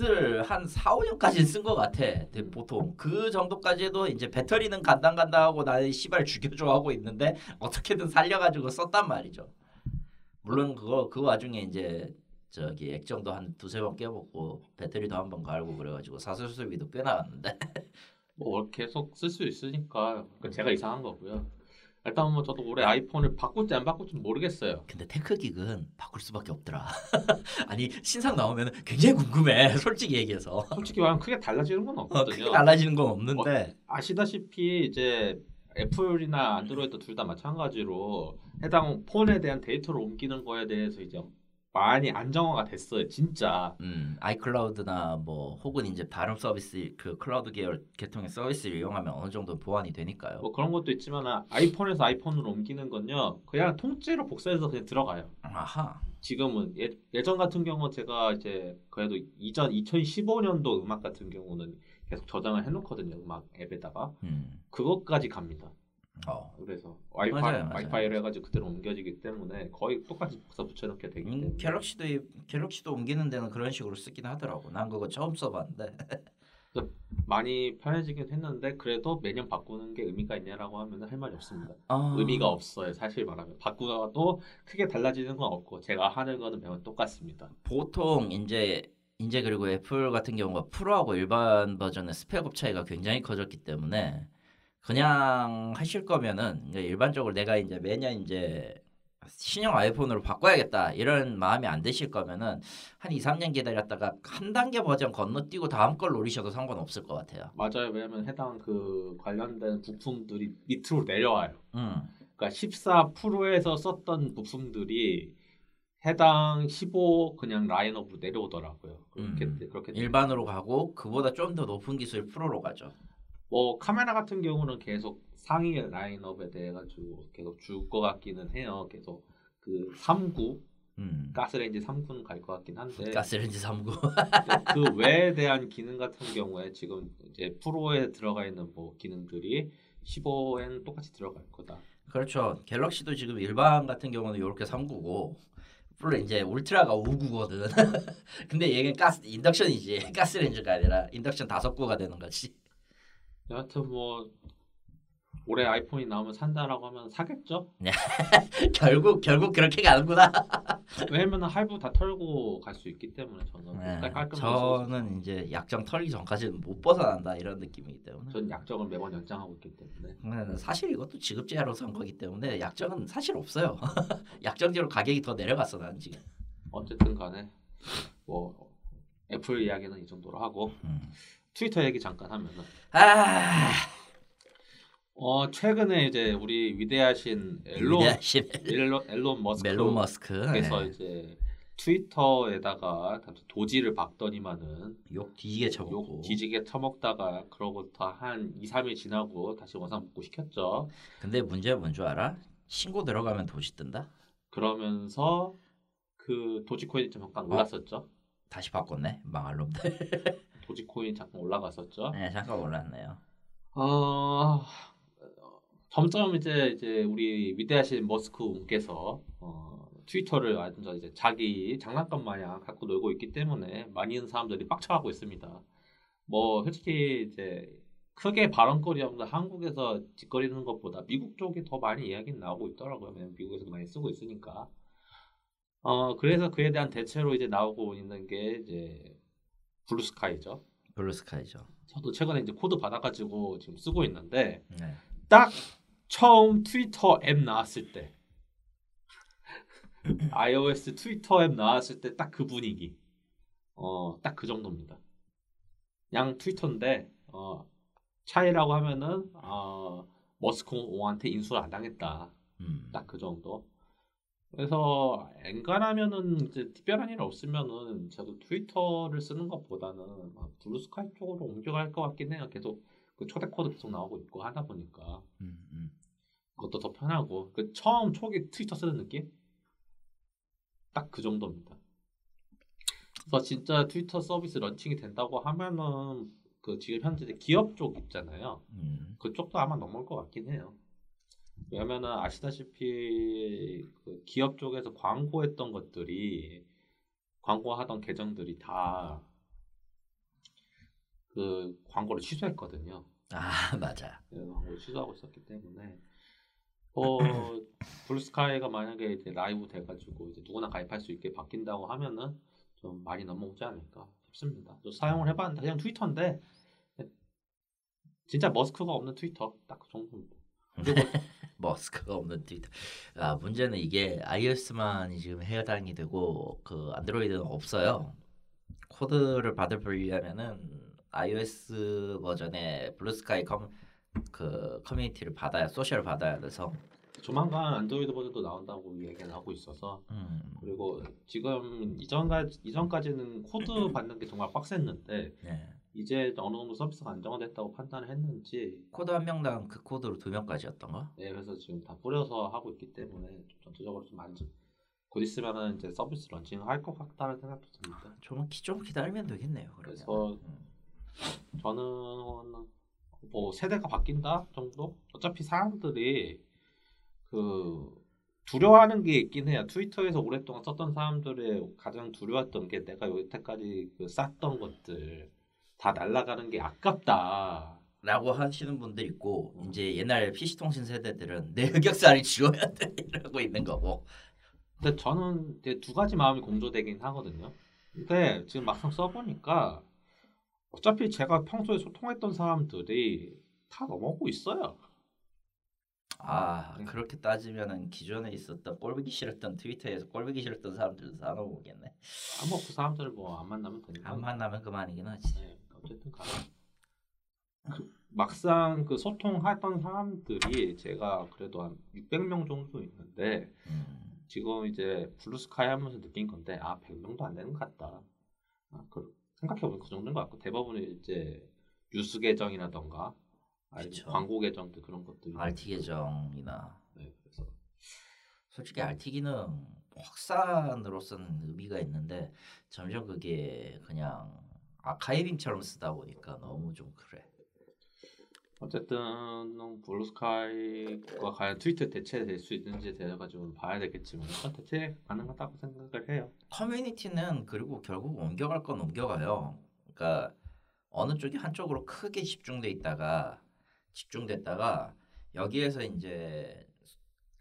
을한 4, 5년까지 쓴것 같아. 대- 보통 그 정도까지 해도 이제 배터리는 간당간당 하고 나의 시발 죽여줘 하고 있는데 어떻게든 살려가지고 썼단 말이죠. 물론 그거 그 와중에 이제 저기 액정도 한 두세 번 깨먹고 배터리도 한 번 갈고 그래가지고 사슬수비도 꽤 나왔는데 뭐 계속 쓸 수 있으니까 그러니까 제가 이상한 거고요. 일단 뭐 저도 올해 아이폰을 바꿀지 안 바꿀지 모르겠어요. 근데 tech geek은 바꿀 수밖에 없더라 아니 신상 나오면 굉장히 궁금해 솔직히 얘기해서 솔직히 말하면 크게 달라지는 건 어, 없거든요. 크게 달라지는 건 없는데 아시다시피 이제 애플이나 안드로이드 둘 다 마찬가지로 해당 폰에 대한 데이터를 옮기는 거에 대해서 이제 많이 안정화가 됐어요. 진짜. 음, 아이클라우드나 뭐 혹은 이제 다른 서비스 그 클라우드 계열 계통의 서비스를 이용하면 어느 정도 보완이 되니까요 뭐 그런 것도 있지만 아이폰에서 아이폰으로 옮기는 건요. 그냥 통째로 복사해서 그냥 들어가요. 아하 지금은 예, 예전 같은 경우는 제가 이제 그래도 이전 2015년도 음악 같은 경우는 계속 저장을 해놓거든요. 음악 앱에다가 음, 그것까지 갑니다. 어. 그래서 와이파이 맞아요, 맞아요. 와이파이를 해가지고 그대로 옮겨지기 때문에 거의 똑같이 복사 붙여놓게 되기 때문에 음, 갤럭시도 이- 갤럭시도 옮기는 데는 그런 식으로 쓰긴 하더라고 난 그거 처음 써봤는데 많이 편해지긴 했는데 그래도 매년 바꾸는 게 의미가 있냐라고 하면 할 말이 없습니다. 아, 의미가 없어요. 사실 말하면 바꾸다가도 크게 달라지는 건 없고 제가 하는 거는 매번 똑같습니다. 보통 이제 이제 그리고 애플 같은 경우가 프로하고 일반 버전의 스펙업 차이가 굉장히 커졌기 때문에 그냥 하실 거면은 이제 일반적으로 내가 이제 매년 이제 신형 아이폰으로 바꿔야겠다 이런 마음이 안 드실 거면은 한 2, 3년 기다렸다가 한 단계 버전 건너뛰고 다음 걸 노리셔도 상관없을 것 같아요. 맞아요. 왜냐면 해당 그 관련된 부품들이 밑으로 내려와요. 음. 그러니까 14 프로에서 썼던 부품들이 해당 15 그냥 라인업으로 내려오더라고요. 그렇게 음. 그렇게 일반으로 가고 그보다 좀 더 높은 기술 프로로 가죠. 뭐 카메라 같은 경우는 계속 상위 라인업에 대해 가지고 계속 줄 것 같기는 해요. 계속 그39 음. 가스레인지 3구는 갈 것 같긴 한데 가스레인지 3구. 그 외에 대한 기능 같은 경우에 지금 이제 프로에 들어가 있는 뭐 기능들이 15에는 똑같이 들어갈 거다. 그렇죠. 갤럭시도 지금 일반 같은 경우는 이렇게 3구고 물론 이제 울트라가 5구거든. 근데 얘는 가스 인덕션이지 가스레인지가 아니라 인덕션 다섯 구가 되는 거지. 여하튼 뭐 올해 아이폰이 나오면 산다라고 하면 사겠죠? 결국 결국 그렇게 가는구나. 왜냐면 할부 다 털고 갈 수 있기 때문에 저는 네, 일단 깔끔하게 저는 이제 약정 털기 전까지는 못 벗어난다 이런 느낌이기 때문에. 전 약정을 매번 연장하고 있기 때문에 네, 사실 이것도 지급제로 산 거기 때문에 약정은 사실 없어요. 약정제로 가격이 더 내려갔어 난 지금. 어쨌든 간에 뭐 애플 이야기는 이 정도로 하고 음. 트위터 얘기 잠깐 하면은 아, 어 최근에 이제 우리 위대하신 앨런 위대하신 앨런, 앨런 머스크 멜론 머스크 그래서 네. 이제 트위터에다가 도지를 박더니만은 욕 뒤지게 쳐먹고 욕 뒤지게 처먹다가 그러고부터 한 2, 3일 지나고 다시 원상 복구 시켰죠. 근데 문제가 뭔 줄 알아? 신고 들어가면 도시 뜬다? 그러면서 그 도지코인이 좀 잠깐 어? 올랐었죠. 다시 바꿨네 망할 놈들 도지코인 잠깐 올라갔었죠. 네 잠깐 올랐네요 어, 점점 이제 이제 우리 위대하신 머스크 운께서 어, 트위터를 완전 이제 자기 장난감 마냥 갖고 놀고 있기 때문에 많은 사람들이 빡쳐하고 있습니다. 뭐 솔직히 이제 크게 발언거리 없는 한국에서 짓거리는 것보다 미국 쪽이 더 많이 이야기는 나오고 있더라고요. 왜냐면 미국에서도 많이 쓰고 있으니까. 어 그래서 그에 대한 대체로 이제 나오고 있는 게 이제 블루스카이죠. 블루스카이죠 저도 최근에 이제 코드 받아가지고 지금 쓰고 있는데 네. 딱 처음 트위터 앱 나왔을 때 iOS 트위터 앱 나왔을 때 딱 그 분위기 어딱 그 정도입니다. 걍 트위터인데 어 차이라고 하면은 어 머스크 오한테 인수를 안 당했다 음. 딱그 정도. 그래서 엔간하면은 이제 특별한 일 없으면은 저도 트위터를 쓰는 것보다는 막 블루스카이 쪽으로 옮겨갈 것 같긴 해요. 계속 그 초대 코드 계속 나오고 있고 하다 보니까 음, 음. 그것도 더 편하고 그 처음 초기 트위터 쓰는 느낌 딱 그 정도입니다. 그래서 진짜 트위터 서비스 런칭이 된다고 하면은 그 지금 현재 기업 쪽 있잖아요. 음. 그쪽도 아마 넘을 것 같긴 해요. 왜냐면은 아시다시피 그 기업 쪽에서 광고했던 것들이 광고하던 계정들이 다 그 광고를 취소했거든요. 아 맞아 네, 광고를 취소하고 있었기 때문에 어 블루스카이가 만약에 이제 라이브 돼가지고 이제 누구나 가입할 수 있게 바뀐다고 하면은 좀 많이 넘어오지 않을까 싶습니다. 저 사용을 해봤는데 그냥 트위터인데 진짜 머스크가 없는 트위터 딱 그 정도입니다. 그리고 머스크가 없는 트위터. 아 문제는 이게 iOS만 지금 해당이 되고 그 안드로이드는 없어요. 코드를 받으려면은 iOS 버전의 블루스카이 컴, 그 커뮤니티를 받아야 소셜 받아야 돼서 조만간 안드로이드 버전도 나온다고 얘기를 하고 있어서 음, 그리고 지금 이전까 이전까지는 코드 받는 게 정말 빡셌는데 네. 이제 어느 정도 서비스가 안정화됐다고 판단을 했는지 코드 한 명당 그 코드로 두 명까지였던가? 네, 그래서 지금 다 뿌려서 하고 있기 때문에 좀 전체적으로 좀 만족. 곧 있으면은 이제 서비스 런칭 할것 같다는 생각도 듭니다. 좀, 기, 좀 기다리면 되겠네요. 그러면. 그래서 음. 저는 뭐 세대가 바뀐다 정도? 어차피 사람들이 그 두려워하는 게 있긴 해요. 트위터에서 오랫동안 썼던 사람들의 가장 두려웠던 게 내가 여태까지 그 쌓던 것들 다 날아가는 게 아깝다. 라고 하시는 분들 있고 이제 옛날 PC 통신 세대들은 내 흑역사를 지워야 돼 이러고 있는 거고. 근데 저는 이제 두 가지 마음이 공조되긴 하거든요. 근데 지금 막상 써보니까 어차피 제가 평소에 소통했던 사람들이 다 넘어오고 있어요. 아 네. 그렇게 따지면은 기존에 있었던 꼴보기 싫었던 트위터에서 꼴보기 싫었던 사람들도 다 넘어오겠네. 아, 뭐그 사람들을 뭐 안 만나면 되니까. 안 만나면 그만이긴 하지. 네, 어쨌든 간에 그 막상 그 소통했던 사람들이 제가 그래도 한 600명 정도 있는데 음, 지금 이제 블루스카이 하면서 느낀 건데 아 100명도 안 되는 것 같다. 아, 그 생각해보면 그 정도인 것 같고 대부분이 이제 뉴스 계정이라던가 그쵸. 광고 계정들 그런 것들이 RT 계정이나. 네, 그래서. 솔직히 RT 기능 확산으로서는 의미가 있는데 점점 그게 그냥 아카이빙처럼 쓰다 보니까 너무 좀 그래. 어쨌든 블루스카이가 과연 트위터 대체될 수 있는지 대해 가지고 봐야 되겠지만 대체 가능하다고 생각을 해요. 커뮤니티는 그리고 결국 옮겨갈 건 옮겨가요. 그러니까 어느 쪽이 한쪽으로 크게 집중돼 있다가 집중됐다가 여기에서 이제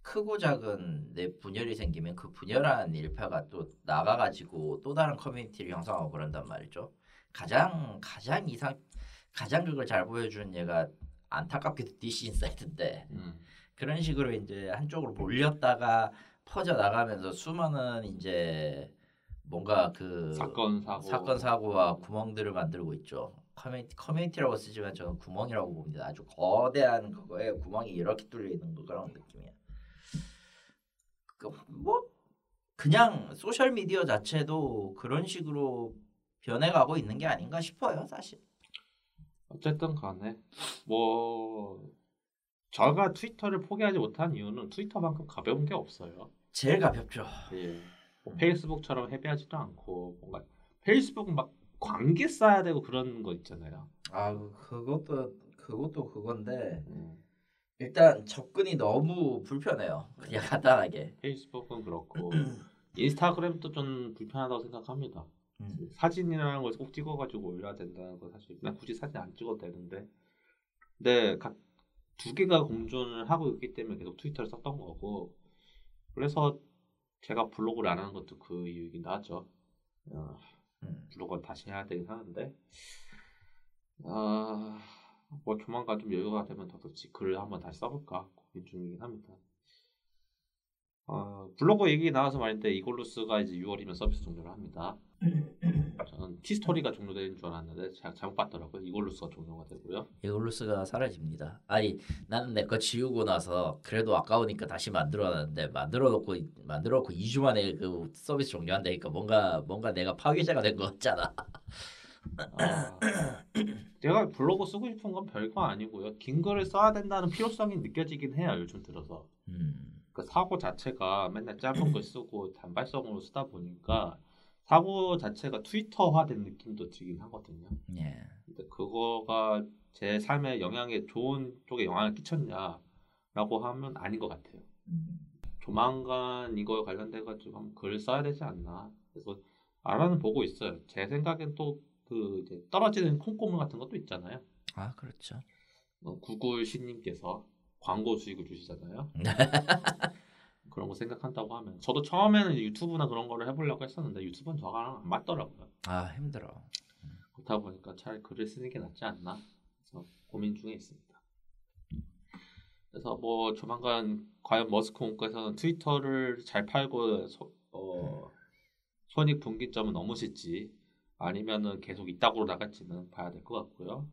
크고 작은 내 분열이 생기면 그 분열한 일파가 또 나가가지고 또 다른 커뮤니티를 형성하고 그런단 말이죠. 가장 가장 이상 가장 그걸 잘 보여주는 얘가 안타깝게도 DC 인사이드인데 음. 그런 식으로 이제 한쪽으로 몰렸다가 퍼져 나가면서 수많은 이제 뭔가 그 사건 사고 사건 사고와 구멍들을 만들고 있죠. 커뮤니티 커뮤니티라고 쓰지만 저는 구멍이라고 봅니다. 아주 거대한 그거에 구멍이 이렇게 뚫려 있는 거 그런 느낌이에요. 그뭐 그냥 소셜 미디어 자체도 그런 식으로 변해가고 있는 게 아닌가 싶어요, 사실. 어쨌든 간에 뭐 제가 트위터를 포기하지 못한 이유는 트위터만큼 가벼운 게 없어요. 제일 가볍죠. 예. 뭐 페이스북처럼 헤비하지도 않고 뭔가 페이스북은 막 관계 쌓아야 되고 그런 거 있잖아요. 아 그것도 그것도 그건데 음. 일단 접근이 너무 불편해요. 그냥 간단하게. 페이스북은 그렇고 인스타그램도 좀 불편하다고 생각합니다. 음. 사진이라는 걸 꼭 찍어가지고 올려야 된다는 거 사실 그냥 굳이 사진 안 찍어도 되는데 근데 각 두 개가 공존을 하고 있기 때문에 계속 트위터를 썼던 거고 그래서 제가 블로그를 안 하는 것도 그 이유이긴 하죠. 어, 음. 블로그 다시 해야 되긴 하는데 아, 뭐 조만간 좀 여유가 되면 더더 글을 한번 다시 써볼까 고민 중이긴 합니다. 어, 블로그 얘기 나와서 말인데 이골루스가 이제 6월이면 서비스 종료를 합니다. 저는 티스토리가 종료되는 줄 알았는데 잘못 봤더라고요. 이골루스가 종료가 되고요. 이글루스가 사라집니다. 아니 나는 내 거 지우고 나서 그래도 아까우니까 다시 만들어놨는데 만들어놓고 만들어놓고 2주 만에 그 서비스 종료한다니까 뭔가 뭔가 내가 파괴자가 된것 같잖아. 아, 제가 블로그 쓰고 싶은 건 별거 아니고요. 긴 글을 써야 된다는 필요성이 느껴지긴 해요. 요즘 들어서. 음. 그 사고 자체가 맨날 짧은 글 쓰고 단발성으로 쓰다 보니까 사고 자체가 트위터화된 느낌도 들긴 하거든요. 예. 근데 그거가 제 삶에 영향에 좋은 쪽에 영향을 끼쳤냐라고 하면 아닌 것 같아요. 조만간 이거 관련돼 가지고 한번 글을 써야 되지 않나. 그래서 알아는 보고 있어요. 제 생각엔 또 그 이제 떨어지는 콩고물 같은 것도 있잖아요. 아 그렇죠. 어, 구글 신님께서 광고 수익을 주시잖아요. 그런 거 생각한다고 하면 저도 처음에는 유튜브나 그런 거를 해보려고 했었는데 유튜브는 저랑 안 맞더라고요. 아 힘들어. 그렇다 보니까 차라리 글을 쓰는 게 낫지 않나 그래서 고민 중에 있습니다. 그래서 뭐 조만간 과연 머스크 원가에서는 트위터를 잘 팔고 소, 어, 손익 분기점은 넘으실지 아니면은 계속 이따구로 나갈지는 봐야 될 것 같고요.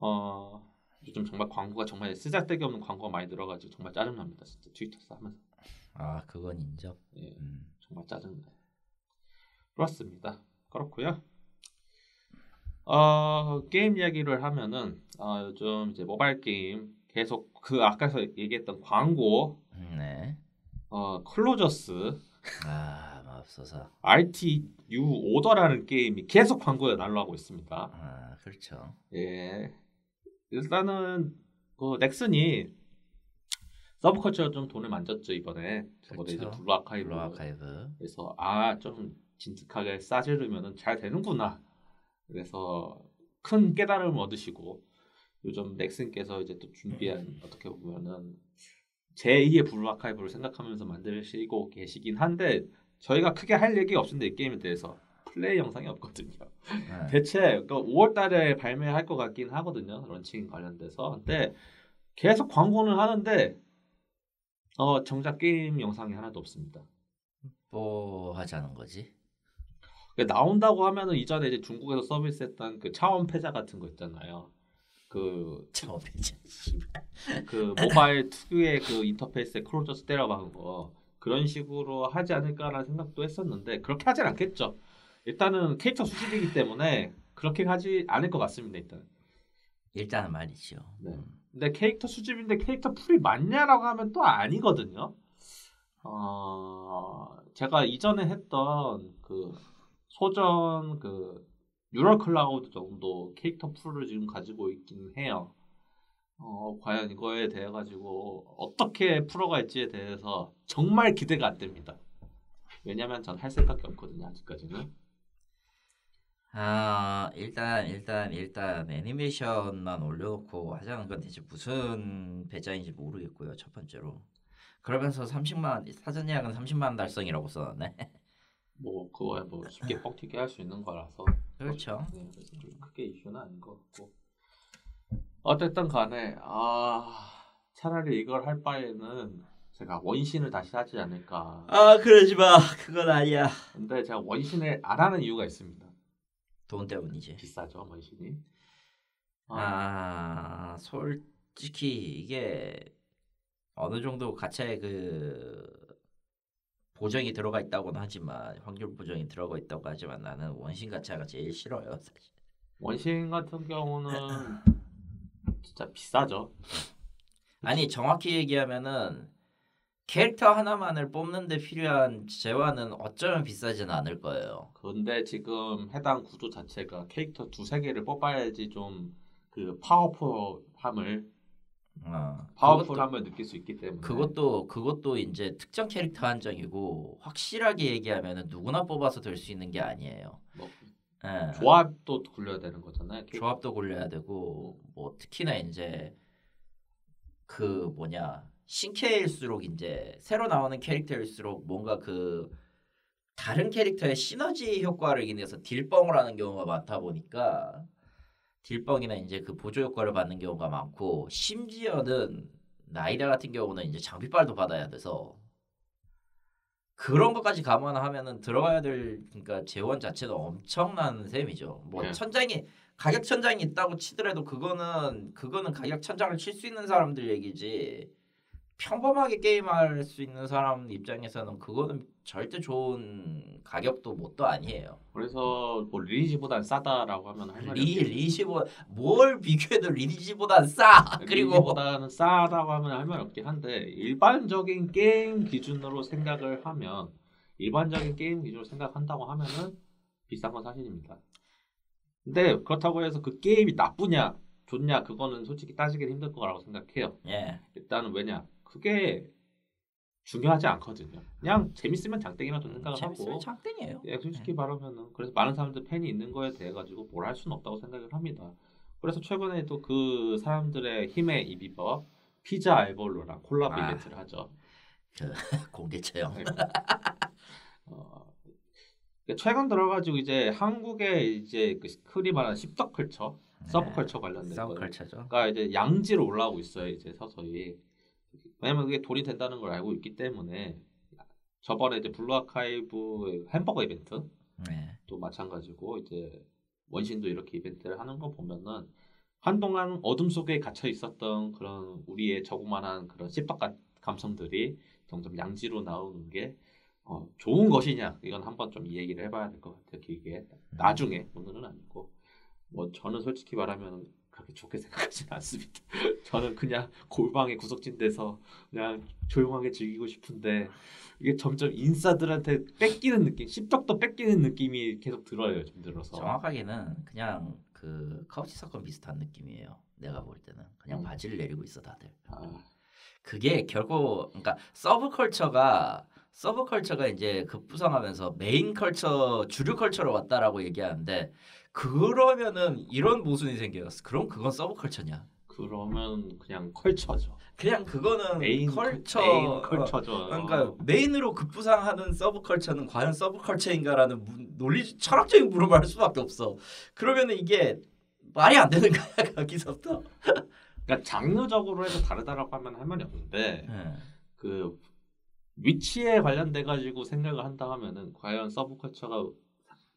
어, 요즘 정말 광고가 정말 쓰잘데기 없는 광고가 많이 들어가지고 정말 짜증납니다. 진짜 트위터 하면서 아 그건 인정. 예, 음. 정말 짜증나요. 그렇습니다. 그렇고요. 어, 게임 이야기를 하면은 어, 요즘 이제 모바일 게임 계속 그 아까서 얘기했던 광고 음, 네. 어, 클로저스 아 맙소사. RTU 오더라는 게임이 계속 광고에 날라오고 있습니다. 아 그렇죠. 예. 일단은 그 넥슨이 서브컬처에 좀 돈을 만졌죠 이번에. 저번에 이제 그렇죠. 블루 아카이브. 블루 아카이브. 그래서 아 좀 진득하게 싸지르면은 잘 되는구나. 그래서 큰 깨달음을 얻으시고 요즘 넥슨께서 이제 또 준비한 어떻게 보면은 제2의 블루 아카이브를 생각하면서 만드시고 계시긴 한데 저희가 크게 할 얘기 없는데 이 게임에 대해서 플레이 영상이 없거든요. 네. 대체 그 5월달에 발매할 것 같긴 하거든요. 런칭 관련돼서. 근데 계속 광고는 하는데 어 정작 게임 영상이 하나도 없습니다. 뭐 하자는 거지? 그러니까 나온다고 하면은 이전에 이제 중국에서 서비스했던 그 차원 패자 같은 거 있잖아요. 그, 처음이지. 그 모바일 특유의 그 인터페이스에 클로저스 때려 박은 거 그런 식으로 하지 않을까라는 생각도 했었는데 그렇게 하진 않겠죠. 일단은 캐릭터 수집이기 때문에 그렇게 하지 않을 것 같습니다. 일단. 일단은 말이죠. 네. 음. 근데 캐릭터 수집인데 캐릭터 풀이 맞냐라고 하면 또 아니거든요. 어, 제가 이전에 했던 그 소전 그 뉴럴 클라우드 정도 캐릭터 풀을 지금 가지고 있긴 해요. 어, 과연 이거에 대해 가지고 어떻게 풀어갈지에 대해서 정말 기대가 안 됩니다. 왜냐면 전 할 생각이 없거든요 아직까지는. 아 일단 일단 일단 애니메이션만 올려놓고 하자는 건 대체 무슨 배짱인지 모르겠고요 첫 번째로. 그러면서 30만 사전 예약은 30만 원 달성이라고 써놨네. 뭐 그거야. 뭐 쉽게 뻥튀기 할 수 있는 거라서. 그렇죠. 네, 그래서 좀 크게 이슈는 아닌 것 같고. 어쨌든 간에 아 차라리 이걸 할 바에는 제가 원신을 다시 하지 않을까. 아 그러지 마. 그건 아니야. 근데 제가 원신을 안 하는 이유가 있습니다 돈 때문이지 비싸죠 원신이? 아, 아 솔직히 이게 어느 정도 가차에 그 보정이 들어가 있다고는 하지만 확률 보정이 들어가 있다고 하지만 나는 원신 가차가 제일 싫어요 사실. 원신 같은 경우는 진짜 비싸죠. 아니 정확히 얘기하면은 캐릭터 하나만을 뽑는데 필요한 재화는 어쩌면 비싸지는 않을 거예요. 근데 지금 해당 구조 자체가 캐릭터 두세 개를 뽑아야지 좀 그 파워풀함을 어, 파워풀함을 느낄 수 있기 때문에 그것도 그것도 이제 특정 캐릭터 한정이고 확실하게 얘기하면은 누구나 뽑아서 될 수 있는 게 아니에요. 뭐 예. 조합도 굴려야 되는 거잖아요. 캐릭터. 조합도 골라야 되고 뭐 특히나 이제 그 뭐냐 신캐일수록 이제 새로 나오는 캐릭터일수록 뭔가 그 다른 캐릭터의 시너지 효과를 인해서 딜뻥을 하는 경우가 많다 보니까 딜뻥이나 이제 그 보조 효과를 받는 경우가 많고 심지어는 나이다 같은 경우는 이제 장비빨도 받아야 돼서 그런 것까지 감안하면은 들어가야 될 그러니까 재원 자체도 엄청난 셈이죠. 뭐 네. 천장이 가격 천장이 있다고 치더라도 그거는 그거는 가격 천장을 칠 수 있는 사람들 얘기지. 평범하게 게임할 수 있는 사람 입장에서는 그거는 절대 좋은 가격도 뭣도 아니에요. 그래서 뭐 리니지보단 싸다라고 하면 할 말이 리. 리시보 뭘 비교해도 리니지보단 싸. 그리고 리니지보다는 싸다고 하면 할 말 없긴 한데 일반적인 게임 기준으로 생각을 하면 일반적인 게임 기준으로 생각한다고 하면은 비싼 건 사실입니다. 근데 그렇다고 해서 그 게임이 나쁘냐 좋냐 그거는 솔직히 따지기는 힘들 거라고 생각해요. 예. 일단은 왜냐 그게 중요하지 않거든요. 그냥 재밌으면 장땡이라도 생각을 재밌으면 하고 장땡이에요. 예, 솔직히 말하면은 그래서 많은 사람들 팬이 있는 거에 대해 가지고 뭘 할 수는 없다고 생각을 합니다. 그래서 최근에도 그 사람들의 힘에 입입어 피자 알볼로랑 콜라보 아. 이벤트를 하죠. 공개 채용. 네. 어, 최근 들어가지고 이제 한국에 이제 그 흔히 말하는 씹덕컬처, 서브컬처 관련된 거. 그러니까 이제 양지로 올라오고 있어요 이제 서서히 왜냐면 그게 돈이 된다는 걸 알고 있기 때문에 저번에 이제 블루 아카이브 햄버거 이벤트 네. 또 마찬가지고 이제 원신도 이렇게 이벤트를 하는 거 보면은 한동안 어둠 속에 갇혀 있었던 그런 우리의 저그만한 그런 씹덕 감성들이 점점 양지로 나오는 게 어, 좋은 것이냐? 이건 한번 좀이 얘기를 해봐야 될 것 같아요 길게. 나중에 오늘은 아니고. 뭐 저는 솔직히 말하면 그렇게 좋게 생각하지는 않습니다. 저는 그냥 골방에 구석진돼서 그냥 조용하게 즐기고 싶은데 이게 점점 인싸들한테 뺏기는 느낌, 씹덕도 뺏기는 느낌이 계속 들어요. 좀 들어서. 정확하게는 그냥 그 카우치 사건 비슷한 느낌이에요. 내가 볼 때는 그냥 음. 바지를 내리고 있어 다들. 아, 그게 결국 그러니까 서브컬처가 서브컬처가 이제 급부상하면서 메인 컬처 주류 컬처로 왔다라고 얘기하는데 그러면은 이런 모순이 생겨요. 그럼 그건 서브컬처냐? 그러면 그냥 컬처죠. 그냥 그거는 메인 컬처 메인 컬처죠. 그러니까 메인으로 급부상하는 서브컬처는 과연 서브컬처인가라는 문- 논리 철학적인 물음을 할 수밖에 없어. 그러면은 이게 말이 안 되는 거야 거기서부터. 그러니까 장르적으로 해서 다르다라고 하면 할 말이 없는데 예. 그 위치에 관련돼 가지고 생각을 한다 하면은 과연 서브컬처가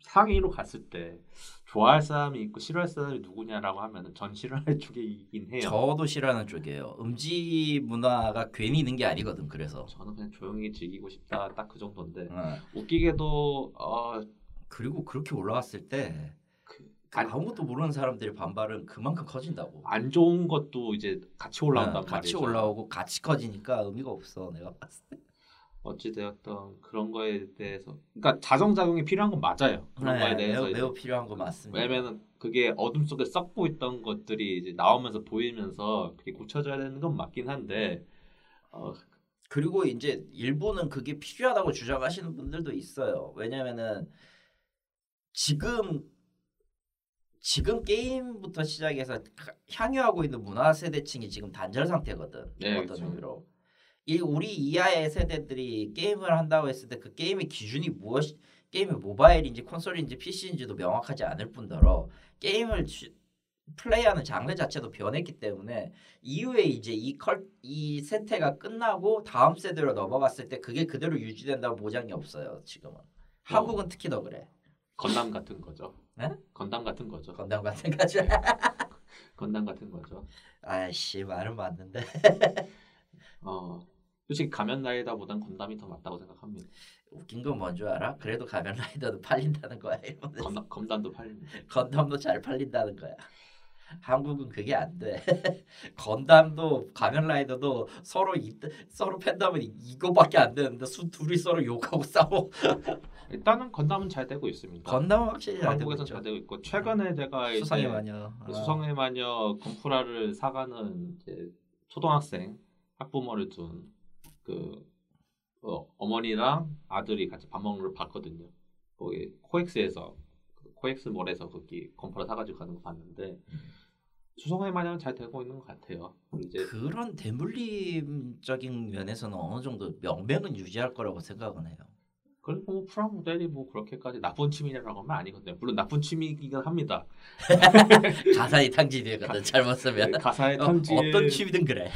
상위로 갔을 때 좋아할 사람이 있고 싫어할 사람이 누구냐라고 하면은 전 싫어할 쪽이긴 해요. 저도 싫어하는 쪽이에요. 음지 문화가 괜히 있는 게 아니거든. 그래서. 저는 그냥 조용히 즐기고 싶다 딱 그 정도인데 어. 웃기게도 어, 그리고 그렇게 올라갔을 때 그, 그 안, 아무것도 모르는 사람들의 반발은 그만큼 커진다고. 안 좋은 것도 이제 같이 올라온단 어, 같이 말이죠. 올라오고 같이 커지니까 의미가 없어. 내가 봤을 때. 어찌 되었던 그런 거에 대해서 그러니까 자정 작용이 필요한 건 맞아요. 그런 거에 대해서 네, 매우, 매우 필요한 거 맞습니다. 왜냐면은 그게 어둠 속에 썩고 있던 것들이 이제 나오면서 보이면서 그게 고쳐져야 되는 건 맞긴 한데 어, 그리고 이제 일부는 그게 필요하다고 주장하시는 분들도 있어요. 왜냐면은 지금 지금 게임부터 시작해서 향유하고 있는 문화 세대층이 지금 단절 상태거든. 네, 어떤 그렇죠. 의미로. 이 우리 이하의 세대들이 게임을 한다고 했을 때 그 게임의 기준이 무엇 게임이 모바일인지 콘솔인지 PC인지도 명확하지 않을 뿐더러 게임을 주- 플레이하는 장르 자체도 변했기 때문에 이후에 이제 이 컬 이 세태가 끝나고 다음 세대로 넘어갔을 때 그게 그대로 유지된다고 보장이 없어요 지금은 한국은 특히 더 그래 건담 같은 거죠. 네? 건담 같은 거죠. 건담 같은 거죠 건담 같은 거죠. 아이씨 말은 맞는데 어, 솔직히 가면 라이다보단 건담이 더 맞다고 생각합니다. 웃긴 건 뭔 줄 알아? 그래도 가면 라이더도 팔린다는 거야 건담, 건담도 팔립니다. 건담도 잘 팔린다는 거야. 한국은 그게 안 돼. 건담도 가면라이더도 서로 이, 서로 팬덤은 이거밖에 안 되는데 수 둘이 서로 욕하고 싸워. 일단은 건담은 잘 되고 있습니다. 건담은 확실히 잘 되고 한국에서. 잘 되고 있고 최근에 제가 이제 수상의 마녀. 그 아. 수성의 마녀 건프라를 사가는 이제 초등학생 학부모를 둔 그 어, 어머니랑 아들이 같이 밥 먹는 걸 봤거든요. 거기 코엑스에서 그 코엑스몰에서 거기 건프라 사가지고 가는 거 봤는데 수성의 마녀는 잘 되고 있는 것 같아요. 이제 그런 대물림적인 면에서는 어느 정도 명맥은 유지할 거라고 생각은 해요. 그리고 뭐 프라모델이 뭐 그렇게까지 나쁜 취미라고 하면 아니거든요. 물론 나쁜 취미이긴 합니다. 가산의 탕진이거든 잘못 쓰면. 가산의 어, 탕진 어떤 취미든 그래.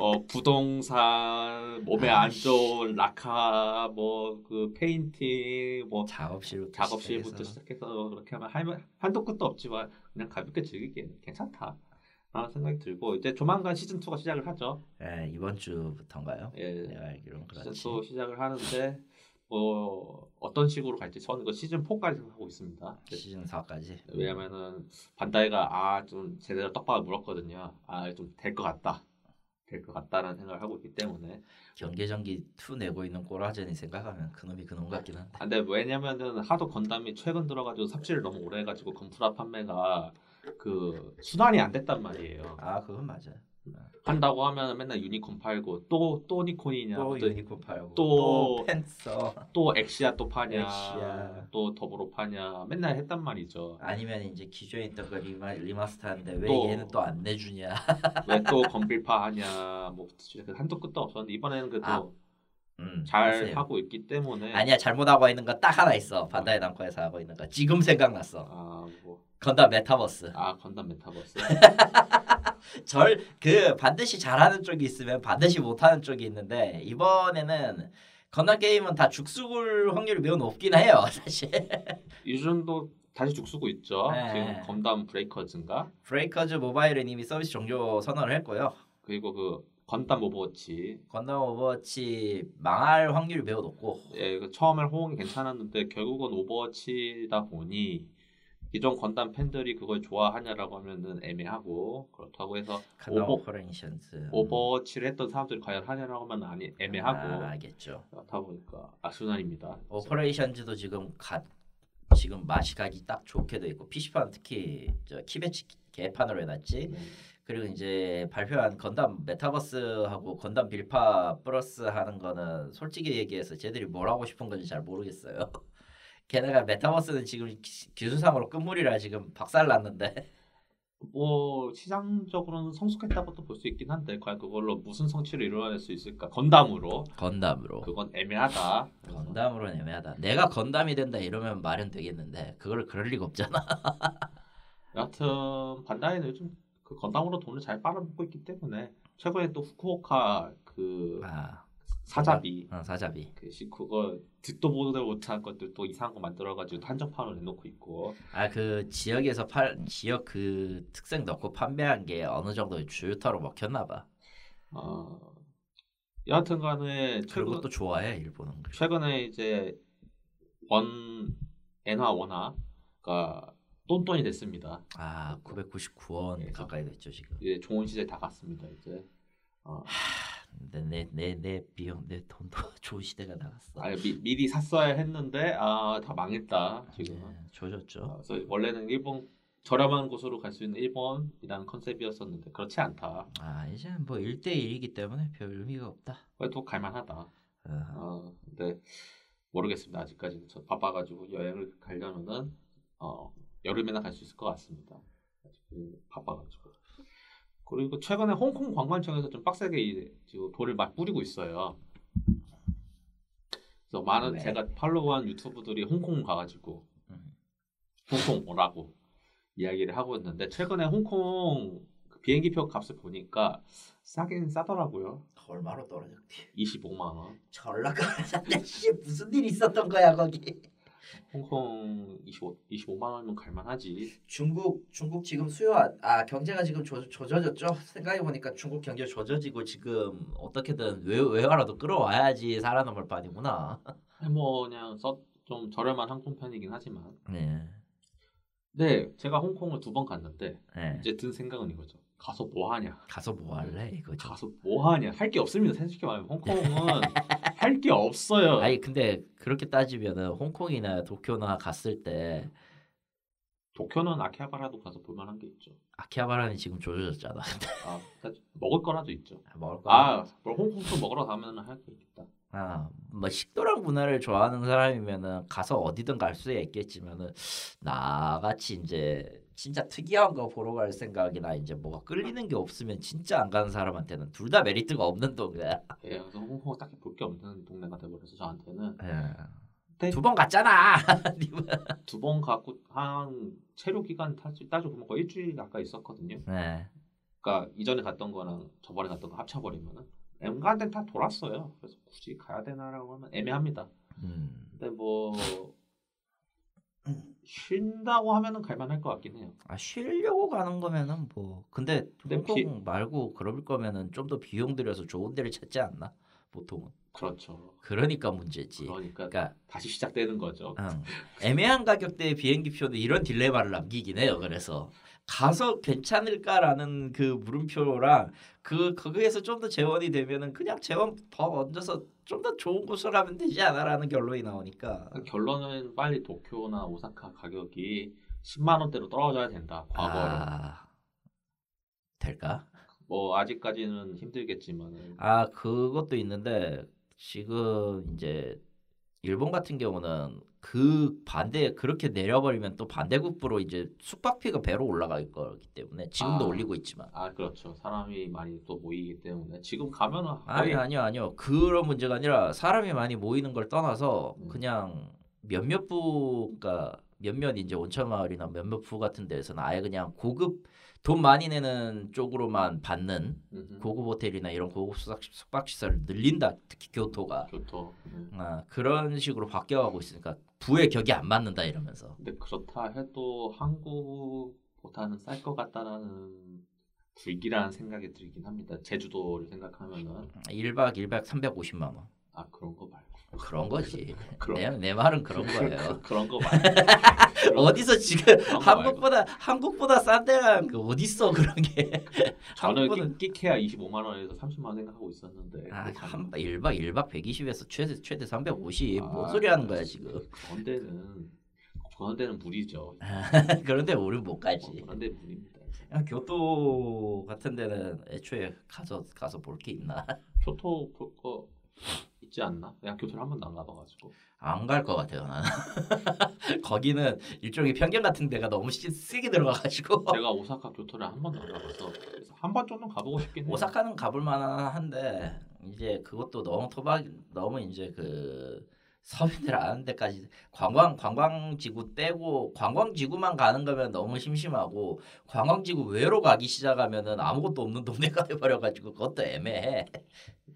어, 부동산, 몸에 안 좋은 라카, 뭐 그 페인팅, 뭐 작업실부터 작업실부터 시작해서. 시작해서 그렇게 하면 할- 한도 끝도 없지만 그냥 가볍게 즐기기에는 괜찮다. 라는 생각이 들고 이제 조만간 시즌 2가 시작을 하죠. 예, 이번 주부터인가요? 예, 내가 알기로는 그렇지. 시즌 2 시작을 하는데 뭐 어떤 식으로 갈지 저는 그 시즌 4까지 생각하고 있습니다. 시즌 4까지. 왜냐면은 반다이가 아 좀 제대로 떡밥을 물었거든요. 아 좀 될 것 같다. 될 것 같다라는 생각을 하고 있기 때문에 경계전기 2 내고 있는 꼬라지니 생각하면 그놈이 그놈 같긴 한데. 아, 근데 왜냐면은 하도 건담이 최근 들어가지고 삽질을 너무 오래 해가지고 건프라 판매가 그 순환이 안 됐단 말이에요. 아 그건 맞아요. 한다고 하면 맨날 유니콘 팔고 또 또 니콘이냐 또 또, 유니콘 팔고 또- 또 펜서 또 엑시아 또 파냐 엑시아. 또 더불어 파냐 맨날 했단 말이죠. 아니면 이제 기존에 있던 거 리마, 리마스터인데 왜 또- 얘는 또 안 내주냐? 왜 또 건빌파 하냐 뭐 진짜 한도 끝도 없었는데 이번에는 그래도 아, 음, 잘 하세요. 하고 있기 때문에 아니야 잘못하고 있는 거 딱 하나 있어 반다이 남코에서 하고 있는 거 지금 생각났어 아 뭐 건담 메타버스. 아 건담 메타버스. 절 그 반드시 잘하는 쪽이 있으면 반드시 못하는 쪽이 있는데 이번에는 건담 게임은 다 죽 쑬 확률이 매우 높긴 해요 사실. 요즘도 다시 죽쓰고 있죠. 네. 지금 건담 브레이커즈인가? 브레이커즈 모바일은 이미 서비스 종료 선언을 했고요. 그리고 그 건담 오버워치. 건담 오버워치 망할 확률이 매우 높고. 예, 그 처음에 호응이 괜찮았는데 결국은 오버워치다 보니 기존 건담 팬들이 그걸 좋아하냐라고 하면은 애매하고 그렇다고 해서 오버- 오퍼레이션스 오버워치를 했던 사람들이 과연 하냐라고 하면 아니 애매하고 아, 알겠죠 그렇다 보니까 악순환입니다. 오퍼레이션즈도 지금 가 지금 맛이 가기 딱 좋게 돼 있고 PC판 특히 저 키배치 개판으로 해놨지 네. 그리고 이제 발표한 건담 메타버스하고 건담 빌파 플러스 하는 거는 솔직히 얘기해서 쟤들이 뭘 하고 싶은 건지 잘 모르겠어요. 게다가 메타버스는 지금 기- 기술상으로 끝물이라 지금 박살났는데 뭐 시장적으로는 성숙했다고도 볼 수 있긴 한데 과연 그걸로 무슨 성취를 이루어낼 수 있을까? 건담으로 건담으로 그건 애매하다. 그래서 건담으로는 애매하다. 내가 건담이 된다 이러면 말은 되겠는데 그걸 그럴 리가 없잖아. 여하튼 반다이는 요즘 그 건담으로 돈을 잘 빨아먹고 있기 때문에 최근에 또 후쿠오카 그 아 사자비 어, 사자비. 그 시- 그거 듣도 보도 못한 것들 또 이상한 거 만들어가지고 한정판으로 내놓고 있고 아 그 지역에서 팔 지역 그 특색 넣고 판매한 게 어느 정도 주유타로 먹혔나 봐. 어 여하튼간에 그리고 최근 또 좋아해 일본은. 최근에 이제 원 엔화 원화가 똔똔이 됐습니다. 아 999원 예. 가까이 됐죠 지금. 이제 좋은 시절 다 갔습니다 이제 어, 내 내 내 비용 내 돈도 좋은 시대가 나갔어. 아니, 미, 미리 샀어야 했는데 아 다 망했다 지금. 네, 조졌죠. 어, 그래서 원래는 일본 저렴한 곳으로 갈 수 있는 일본이라는 컨셉이었었는데 그렇지 않다. 아 이제 뭐 1대1이기 때문에 별 의미가 없다. 그래도 갈만하다. 어, 어, 근데 모르겠습니다. 아직까지는 저 바빠가지고 여행을 가려면은 어, 여름에나 갈 수 있을 것 같습니다. 아직 바빠가지고. 그리고 최근에 홍콩 관광청에서 좀 빡세게 이- 지금 돌을 막 뿌리고 있어요. 그래서 많은 왜? 제가 팔로우한 유튜브들이 홍콩 가가지고 음. 홍콩 오라고 이야기를 하고 있는데 최근에 홍콩 그 비행기표 값을 보니까 싸긴 싸더라고요. 얼마로 떨어졌지? 25만 원. 가는데 씨 무슨 일 있었던 거야 거기? 홍콩 25 25만 원이면 갈만하지. 중국 중국 지금 수요 안- 아 경제가 지금 조, 조져졌죠. 생각해 보니까 중국 경제 조져지고 지금 어떻게든 외 외화라도 끌어와야지 살아남을 판이구나. 뭐 그냥 써, 좀 저렴한 항공편이긴 하지만. 네. 네, 제가 홍콩을 두 번 갔는데 네. 이제 든 생각은 이거죠. 가서 뭐 하냐? 가서 뭐 할래 이거죠. 가서 뭐 하냐? 할 게 없습니다. 솔직히 말하면 홍콩은 할 게 없어요. 아니 근데 그렇게 따지면은 홍콩이나 도쿄나 갔을 때 도쿄는 아키하바라도 가서 볼만한 게 있죠. 아키하바라는 지금 조져졌잖아. 아, 그러니까 먹을 거라도 있죠. 먹을 거. 아, 뭘 홍콩도 먹으러 가면 할 게 있겠다. 아, 뭐 식도락 문화를 좋아하는 사람이면은 가서 어디든 갈 수 있겠지만은 나같이 이제 진짜 특이한 거 보러 갈 생각이나 이제 뭐가 끌리는 게 없으면 진짜 안 가는 사람한테는 둘 다 메리트가 없는 동네야. 예, 그래서 홍콩은 딱히 볼 게 없는 동네가 돼버려서 저한테는 예. 두번 갔잖아. 두번 가고 한 체류 기간 따지- 따지고 보면 거의 일주일 가까이 있었거든요. 네. 그러니까 이전에 갔던 거랑 저번에 갔던 거 합쳐버리면은 엠간 데는 다 돌았어요. 그래서 굳이 가야 되나라고 하면 애매합니다. 음. 근데 뭐 쉰다고 하면은 갈만할 것 같긴 해요. 아 쉬려고 가는 거면은 뭐 근데 홍콩 비- 말고 그럴 거면은 좀 더 비용 들여서 좋은 데를 찾지 않나? 보통은. 그렇죠. 그러니까 문제지. 그러니까 그러니까 다시 시작되는 거죠. 응. 애매한 가격대의 비행기 표는 이런 딜레마를 남기긴 해요. 그래서 가서 괜찮을까라는 그 물음표랑 그 거기에서 좀 더 재원이 되면은 그냥 재원 더 얹어서 좀 더 좋은 곳을 하면 되지 않아라는 결론이 나오니까. 그러니까 결론은 빨리 도쿄나 오사카 가격이 10만 원대로 떨어져야 된다. 과거로. 아, 될까? 뭐 아직까지는 힘들겠지만은 아 그것도 있는데 지금 이제 일본 같은 경우는 그 반대 그렇게 내려버리면 또 반대급부로 이제 숙박비가 배로 올라갈 거기 때문에 지금도 아. 올리고 있지만 아 그렇죠. 사람이 많이 또 모이기 때문에 지금 가면은 아니 아니요 아니요 그런 문제가 아니라 사람이 많이 모이는 걸 떠나서 음. 그냥 몇몇 부가 몇몇 이제 온천 마을이나 몇몇 부 같은 데서는 아예 그냥 고급 돈 많이 내는 쪽으로만 받는 음흠. 고급 호텔이나 이런 고급 숙박, 시설을 늘린다 특히 교토가 교토. 음. 아, 그런 식으로 바뀌어가고 있으니까 부의 격이 안 맞는다 이러면서 근데 그렇다 해도 한국보다는 쌀 것 같다라는 불길한 생각이 들긴 합니다. 제주도를 생각하면은 1박 1박 350만 원 아 그런 거 말고 그런 거지 그런 내, 내 말은 그런 거예요 그런 거 말고 그런- 어디서 지금 한국보다 한국보다 싼 데가 그 어디 있어 그런 게 저는 한국보다- 끼- 끼케야 25만 원에서 30만 원 생각하고 있었는데 아, 한 않나? 1박 1박 120에서 최대 최대 350. 뭔 아, 소리 하는 거야 지금? 그런 데는 그런 데는 무리죠. 그런데 우리 못 어, 가지. 그런 데 무리입니다. 그냥 교토 같은 데는 애초에 가서 가서 볼 게 있나? 교토 볼거 있지 않나? 그냥 교토를 한 번도 안 가봐가지고 안 갈 것 같아요 나는. 거기는 일종의 편견 같은 데가 너무 시- 세게 들어가가지고 제가 오사카 교토를 한 번도 안 가봐서 그래서 한 번 정도 가보고 싶긴 해요. 오사카는 가볼 만한데 이제 그것도 너무 토박 너무 이제 그 서민들 아는 데까지 관광 관광지구 빼고 관광지구만 가는 거면 너무 심심하고 관광지구 외로 가기 시작하면은 아무것도 없는 동네가 돼버려가지고 그것도 애매해.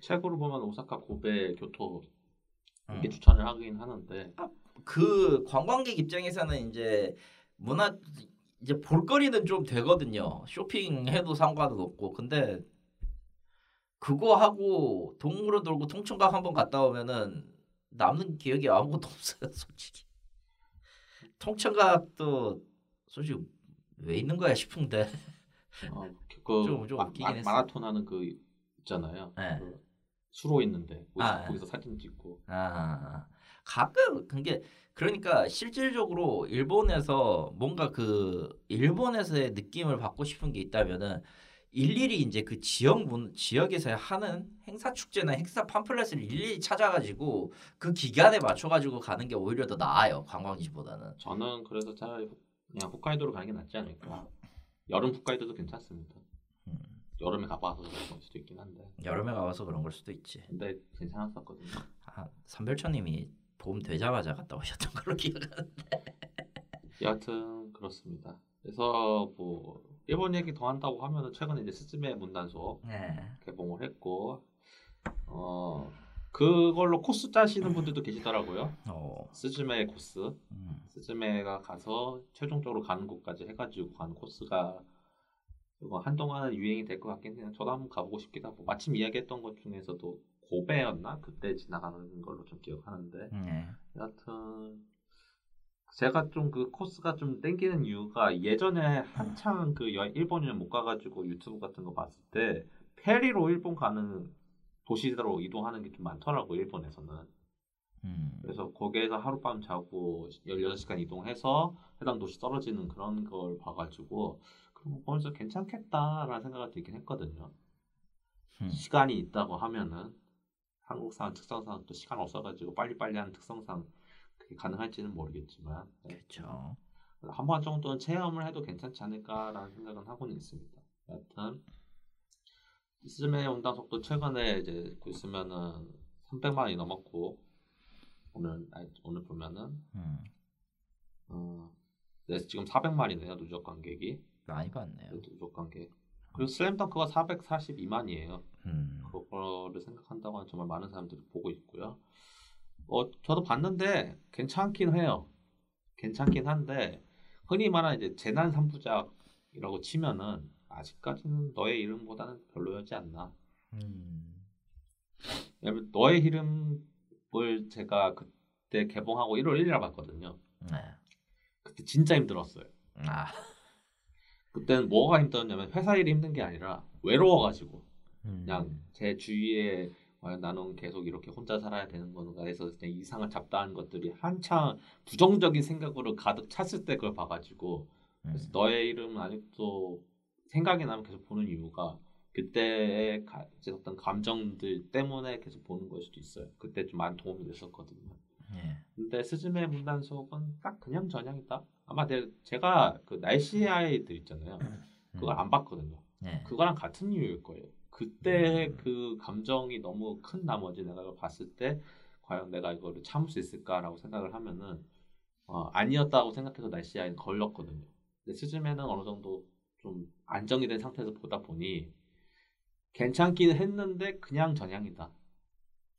책으로 보면 오사카, 고베, 교토 이렇게 음. 추천을 하긴 하는데 그 관광객 입장에서는 이제 문화 이제 볼거리는 좀 되거든요. 쇼핑해도 상관은 없고 근데 그거 하고 동물원 돌고 통천각 한번 갔다 오면은 남는 기억이 아무것도 없어요, 솔직히. 통천각도 솔직히 왜 있는 거야 싶은데 어, 그 좀- 좀 마, 웃기긴 마, 했어. 마라톤 하는 그 있잖아요. 네. 그 수로 있는데 거기서, 아, 네. 거기서 사진 찍고 아 가끔 그게 그러니까 실질적으로 일본에서 뭔가 그 일본에서의 느낌을 받고 싶은 게 있다면은 일일이 이제 그 지역 문 지역에서 하는 행사 축제나 행사 팜플렛을 일일이 찾아가지고 그 기간에 맞춰가지고 가는 게 오히려 더 나아요 관광지보다는. 저는 그래서 차라리 후- 그냥 홋카이도로 가는 게 낫지 않을까. 여름 홋카이도도 괜찮습니다. 음, 여름에 가봐서 그런 걸 수도 있긴 한데 여름에 가봐서 그런 걸 수도 있지. 근데 괜찮았었거든요. 아, 삼별천님이 봄 되자마자 갔다 오셨던 걸로 기억하는. 여하튼 그렇습니다. 그래서 뭐 일본 얘기 더 한다고 하면은 최근에 이제 스즈메 문단속 네. 개봉을 했고 어 그걸로 코스 짜시는 분들도 계시더라고요. 어. 스즈메 코스, 음. 스즈메가 가서 최종적으로 가는 곳까지 해가지고 가는 코스가 뭐 한동안은 유행이 될 것 같긴 해요. 저도 한번 가보고 싶기도 하고 마침 이야기했던 것 중에서도 고베였나 그때 지나가는 걸로 좀 기억하는데 네. 여하튼 제가 좀 그 코스가 좀 땡기는 이유가 예전에 한창 그 여- 일본 여행 못 가가지고 유튜브 같은 거 봤을 때 페리로 일본 가는 도시로 이동하는 게 좀 많더라고 일본에서는 음. 그래서 거기에서 하룻밤 자고 16시간 이동해서 해당 도시 떨어지는 그런 걸 봐가지고 그럼 벌써 괜찮겠다라는 생각이 들긴 했거든요 음. 시간이 있다고 하면은 한국 사람 특성상 또 시간 없어가지고 빨리빨리 하는 특성상 그게 가능할지는 모르겠지만 네. 그렇죠. 한 번 정도는 체험을 해도 괜찮지 않을까라는 생각은 하고는 있습니다. 여하튼 스즈메 온당속도 최근에 이제 있으면은 300만 원이 넘었고 오늘 아니, 오늘 보면은 음. 어, 네, 지금 400만이네요 누적 관객이 많이 봤네요. 누적 관객 그리고 슬램덩크가 442만이에요. 음. 그거를 생각한다고 하면 정말 많은 사람들이 보고 있고요. 어, 저도 봤는데 괜찮긴 해요. 괜찮긴 한데 흔히 말하는 이제 재난 3부작이라고 치면은 아직까지는 너의 이름보다는 별로였지 않나. 음. 너의 이름을 제가 그때 개봉하고 1월 1일에 봤거든요. 네. 그때 진짜 힘들었어요. 아. 그때는 뭐가 힘들었냐면 회사 일이 힘든 게 아니라 외로워가지고 음. 그냥 제 주위에 과연 나는 계속 이렇게 혼자 살아야 되는 건가 해서 그냥 이상을 잡다하는 것들이 한창 부정적인 생각으로 가득 찼을 때 그걸 봐가지고 그래서 음. 너의 이름은 아직도 생각이 나면 계속 보는 이유가 그때의 가, 어떤 감정들 때문에 계속 보는 걸 수도 있어요. 그때 좀 많이 도움이 됐었거든요. 예. 근데 스즈메 문단속은 딱 그냥 전향이다. 아마 내, 제가 그 날씨 아이들 있잖아요. 그걸 안 봤거든요. 네. 그거랑 같은 이유일 거예요. 그때 음. 그 감정이 너무 큰 나머지 내가 봤을 때 과연 내가 이거를 참을 수 있을까라고 생각을 하면은 어, 아니었다고 생각해서 날씨에 걸렸거든요. 근데 스즈메는 어느 정도 좀 안정이 된 상태에서 보다 보니 괜찮긴 했는데 그냥 전향이다.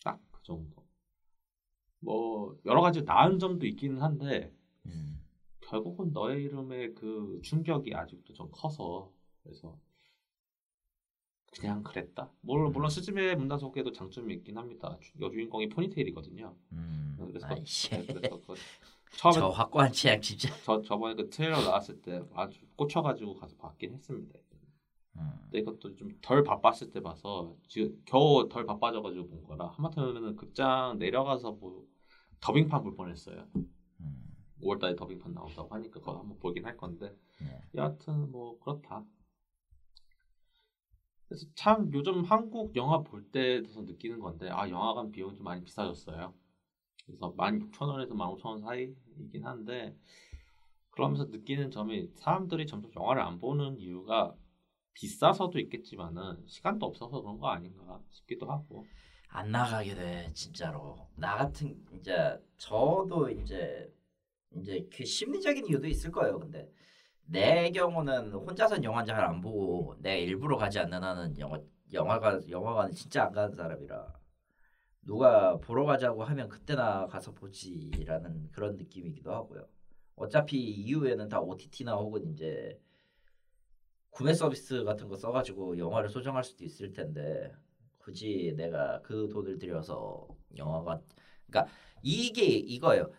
딱 그 정도. 뭐 여러 가지 나은 점도 있기는 한데 음. 결국은 너의 이름의 그 충격이 아직도 좀 커서 그래서 그냥 그랬다. 물론 물론 스즈메 문단속에도 장점이 있긴 합니다. 주- 여주인공이 포니테일이거든요. 음. 그래서 아이씨. 네, 그래서 그 처음에 저 확고한 취향 진짜. 저 저번에 그 트레일러 나왔을 때 아주 꽂혀가지고 가서 봤긴 했습니다. 음. 근데 이것도 좀 덜 바빴을 때 봐서 지금 겨우 덜 바빠져가지고 본 거라 하마터면은 극장 내려가서 뭐 더빙판 볼 뻔했어요. 음. 5월달에 더빙판 나온다고 하니까 그거 한번 보긴 할 건데 네. 여하튼 뭐 그렇다. 그래서 참 요즘 한국 영화 볼 때에서 느끼는 건데 아 영화관 비용이 좀 많이 비싸졌어요. 그래서 16,000원에서 15,000원 사이이긴 한데 그러면서 느끼는 점이 사람들이 점점 영화를 안 보는 이유가 비싸서도 있겠지만은 시간도 없어서 그런 거 아닌가 싶기도 하고 안 나가게 돼 진짜로. 나 같은 이제 저도 이제 이제 그 심리적인 이유도 있을 거예요. 근데 내 경우는 혼자서 영화 잘 안 보고 내 일부러 가지 않는 한은 영화 영화관 영화관 진짜 안 가는 사람이라 누가 보러 가자고 하면 그때나 가서 보지라는 그런 느낌이기도 하고요. 어차피 이후에는 다 OTT나 혹은 이제 구매 서비스 같은 거 써가지고 영화를 소정할 수도 있을 텐데 굳이 내가 그 돈을 들여서 영화관 그러니까 이게 이거예요.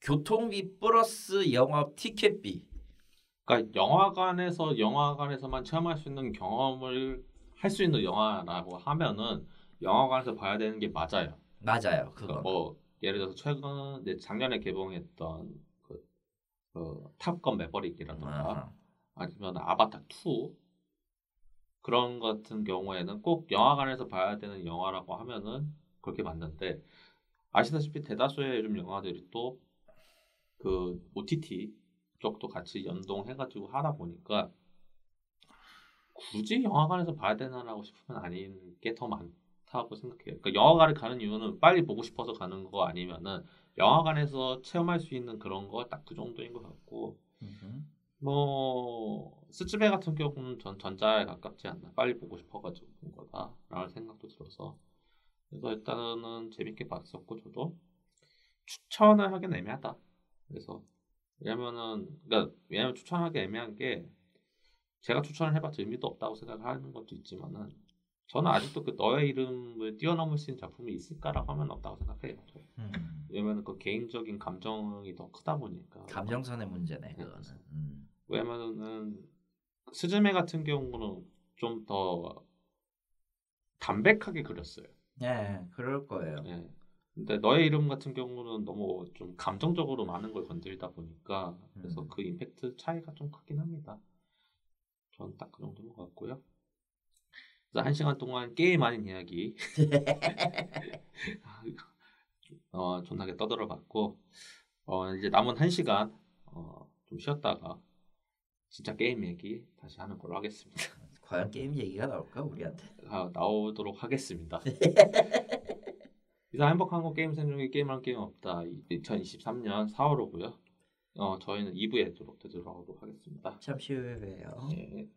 교통비 플러스 영화 티켓비. 그러니까 영화관에서 영화관에서만 체험할 수 있는 경험을 할 수 있는 영화라고 하면은 영화관에서 봐야 되는 게 맞아요. 맞아요. 그러니까 그거. 뭐 예를 들어서 최근 네, 작년에 개봉했던 그, 그 탑건 매버릭이라던가 아 니면 아바타 2 그런 같은 경우에는 꼭 영화관에서 봐야 되는 영화라고 하면은 그렇게 맞는데 아시다시피 대다수의 요즘 영화들이 또 그 OTT 쪽도 같이 연동해가지고 하다 보니까 굳이 영화관에서 봐야 되나라고 싶으면 아닌 게 더 많다고 생각해요. 그러니까 영화관을 가는 이유는 빨리 보고 싶어서 가는 거 아니면은 영화관에서 체험할 수 있는 그런 거 딱 그 정도인 것 같고. 뭐 스즈메 같은 경우는 전 전자에 가깝지 않나 빨리 보고 싶어가지고 본 거다라는 생각도 들어서 그래서 일단은 재밌게 봤었고 저도 추천을 하긴 애매하다 그래서 왜냐면은 그러니까 왜냐면 추천하기 애매한 게 제가 추천을 해봤자 의미도 없다고 생각하는 것도 있지만은 저는 아직도 그 너의 이름을 뛰어넘을 수 있는 작품이 있을까라고 하면 없다고 생각해요. 음. 왜냐면 그 개인적인 감정이 더 크다 보니까 감정선의 문제네 그거는. 음. 왜냐면은 스즈메 같은 경우는 좀 더 담백하게 그렸어요. 네, 그럴 거예요. 예. 근데 너의 이름 같은 경우는 너무 좀 감정적으로 많은 걸 건드리다 보니까 그래서 음. 그 임팩트 차이가 좀 크긴 합니다. 전 딱 그 정도인 것 같고요. 그래서 한 시간 동안 게임 아닌 이야기 어, 존나게 떠들어봤고 어, 이제 남은 한 시간 어, 좀 쉬었다가 진짜 게임 얘기 다시 하는 걸로 하겠습니다. 과연 게임 얘기가 나올까 우리한테? 아, 나오도록 하겠습니다. 이상 행복한 거 게임 생중에 게임한 게임 없다 2023년 4월호고요. 어 저희는 2부에 들어오도록 하겠습니다. 잠시 후에 봬요. 예.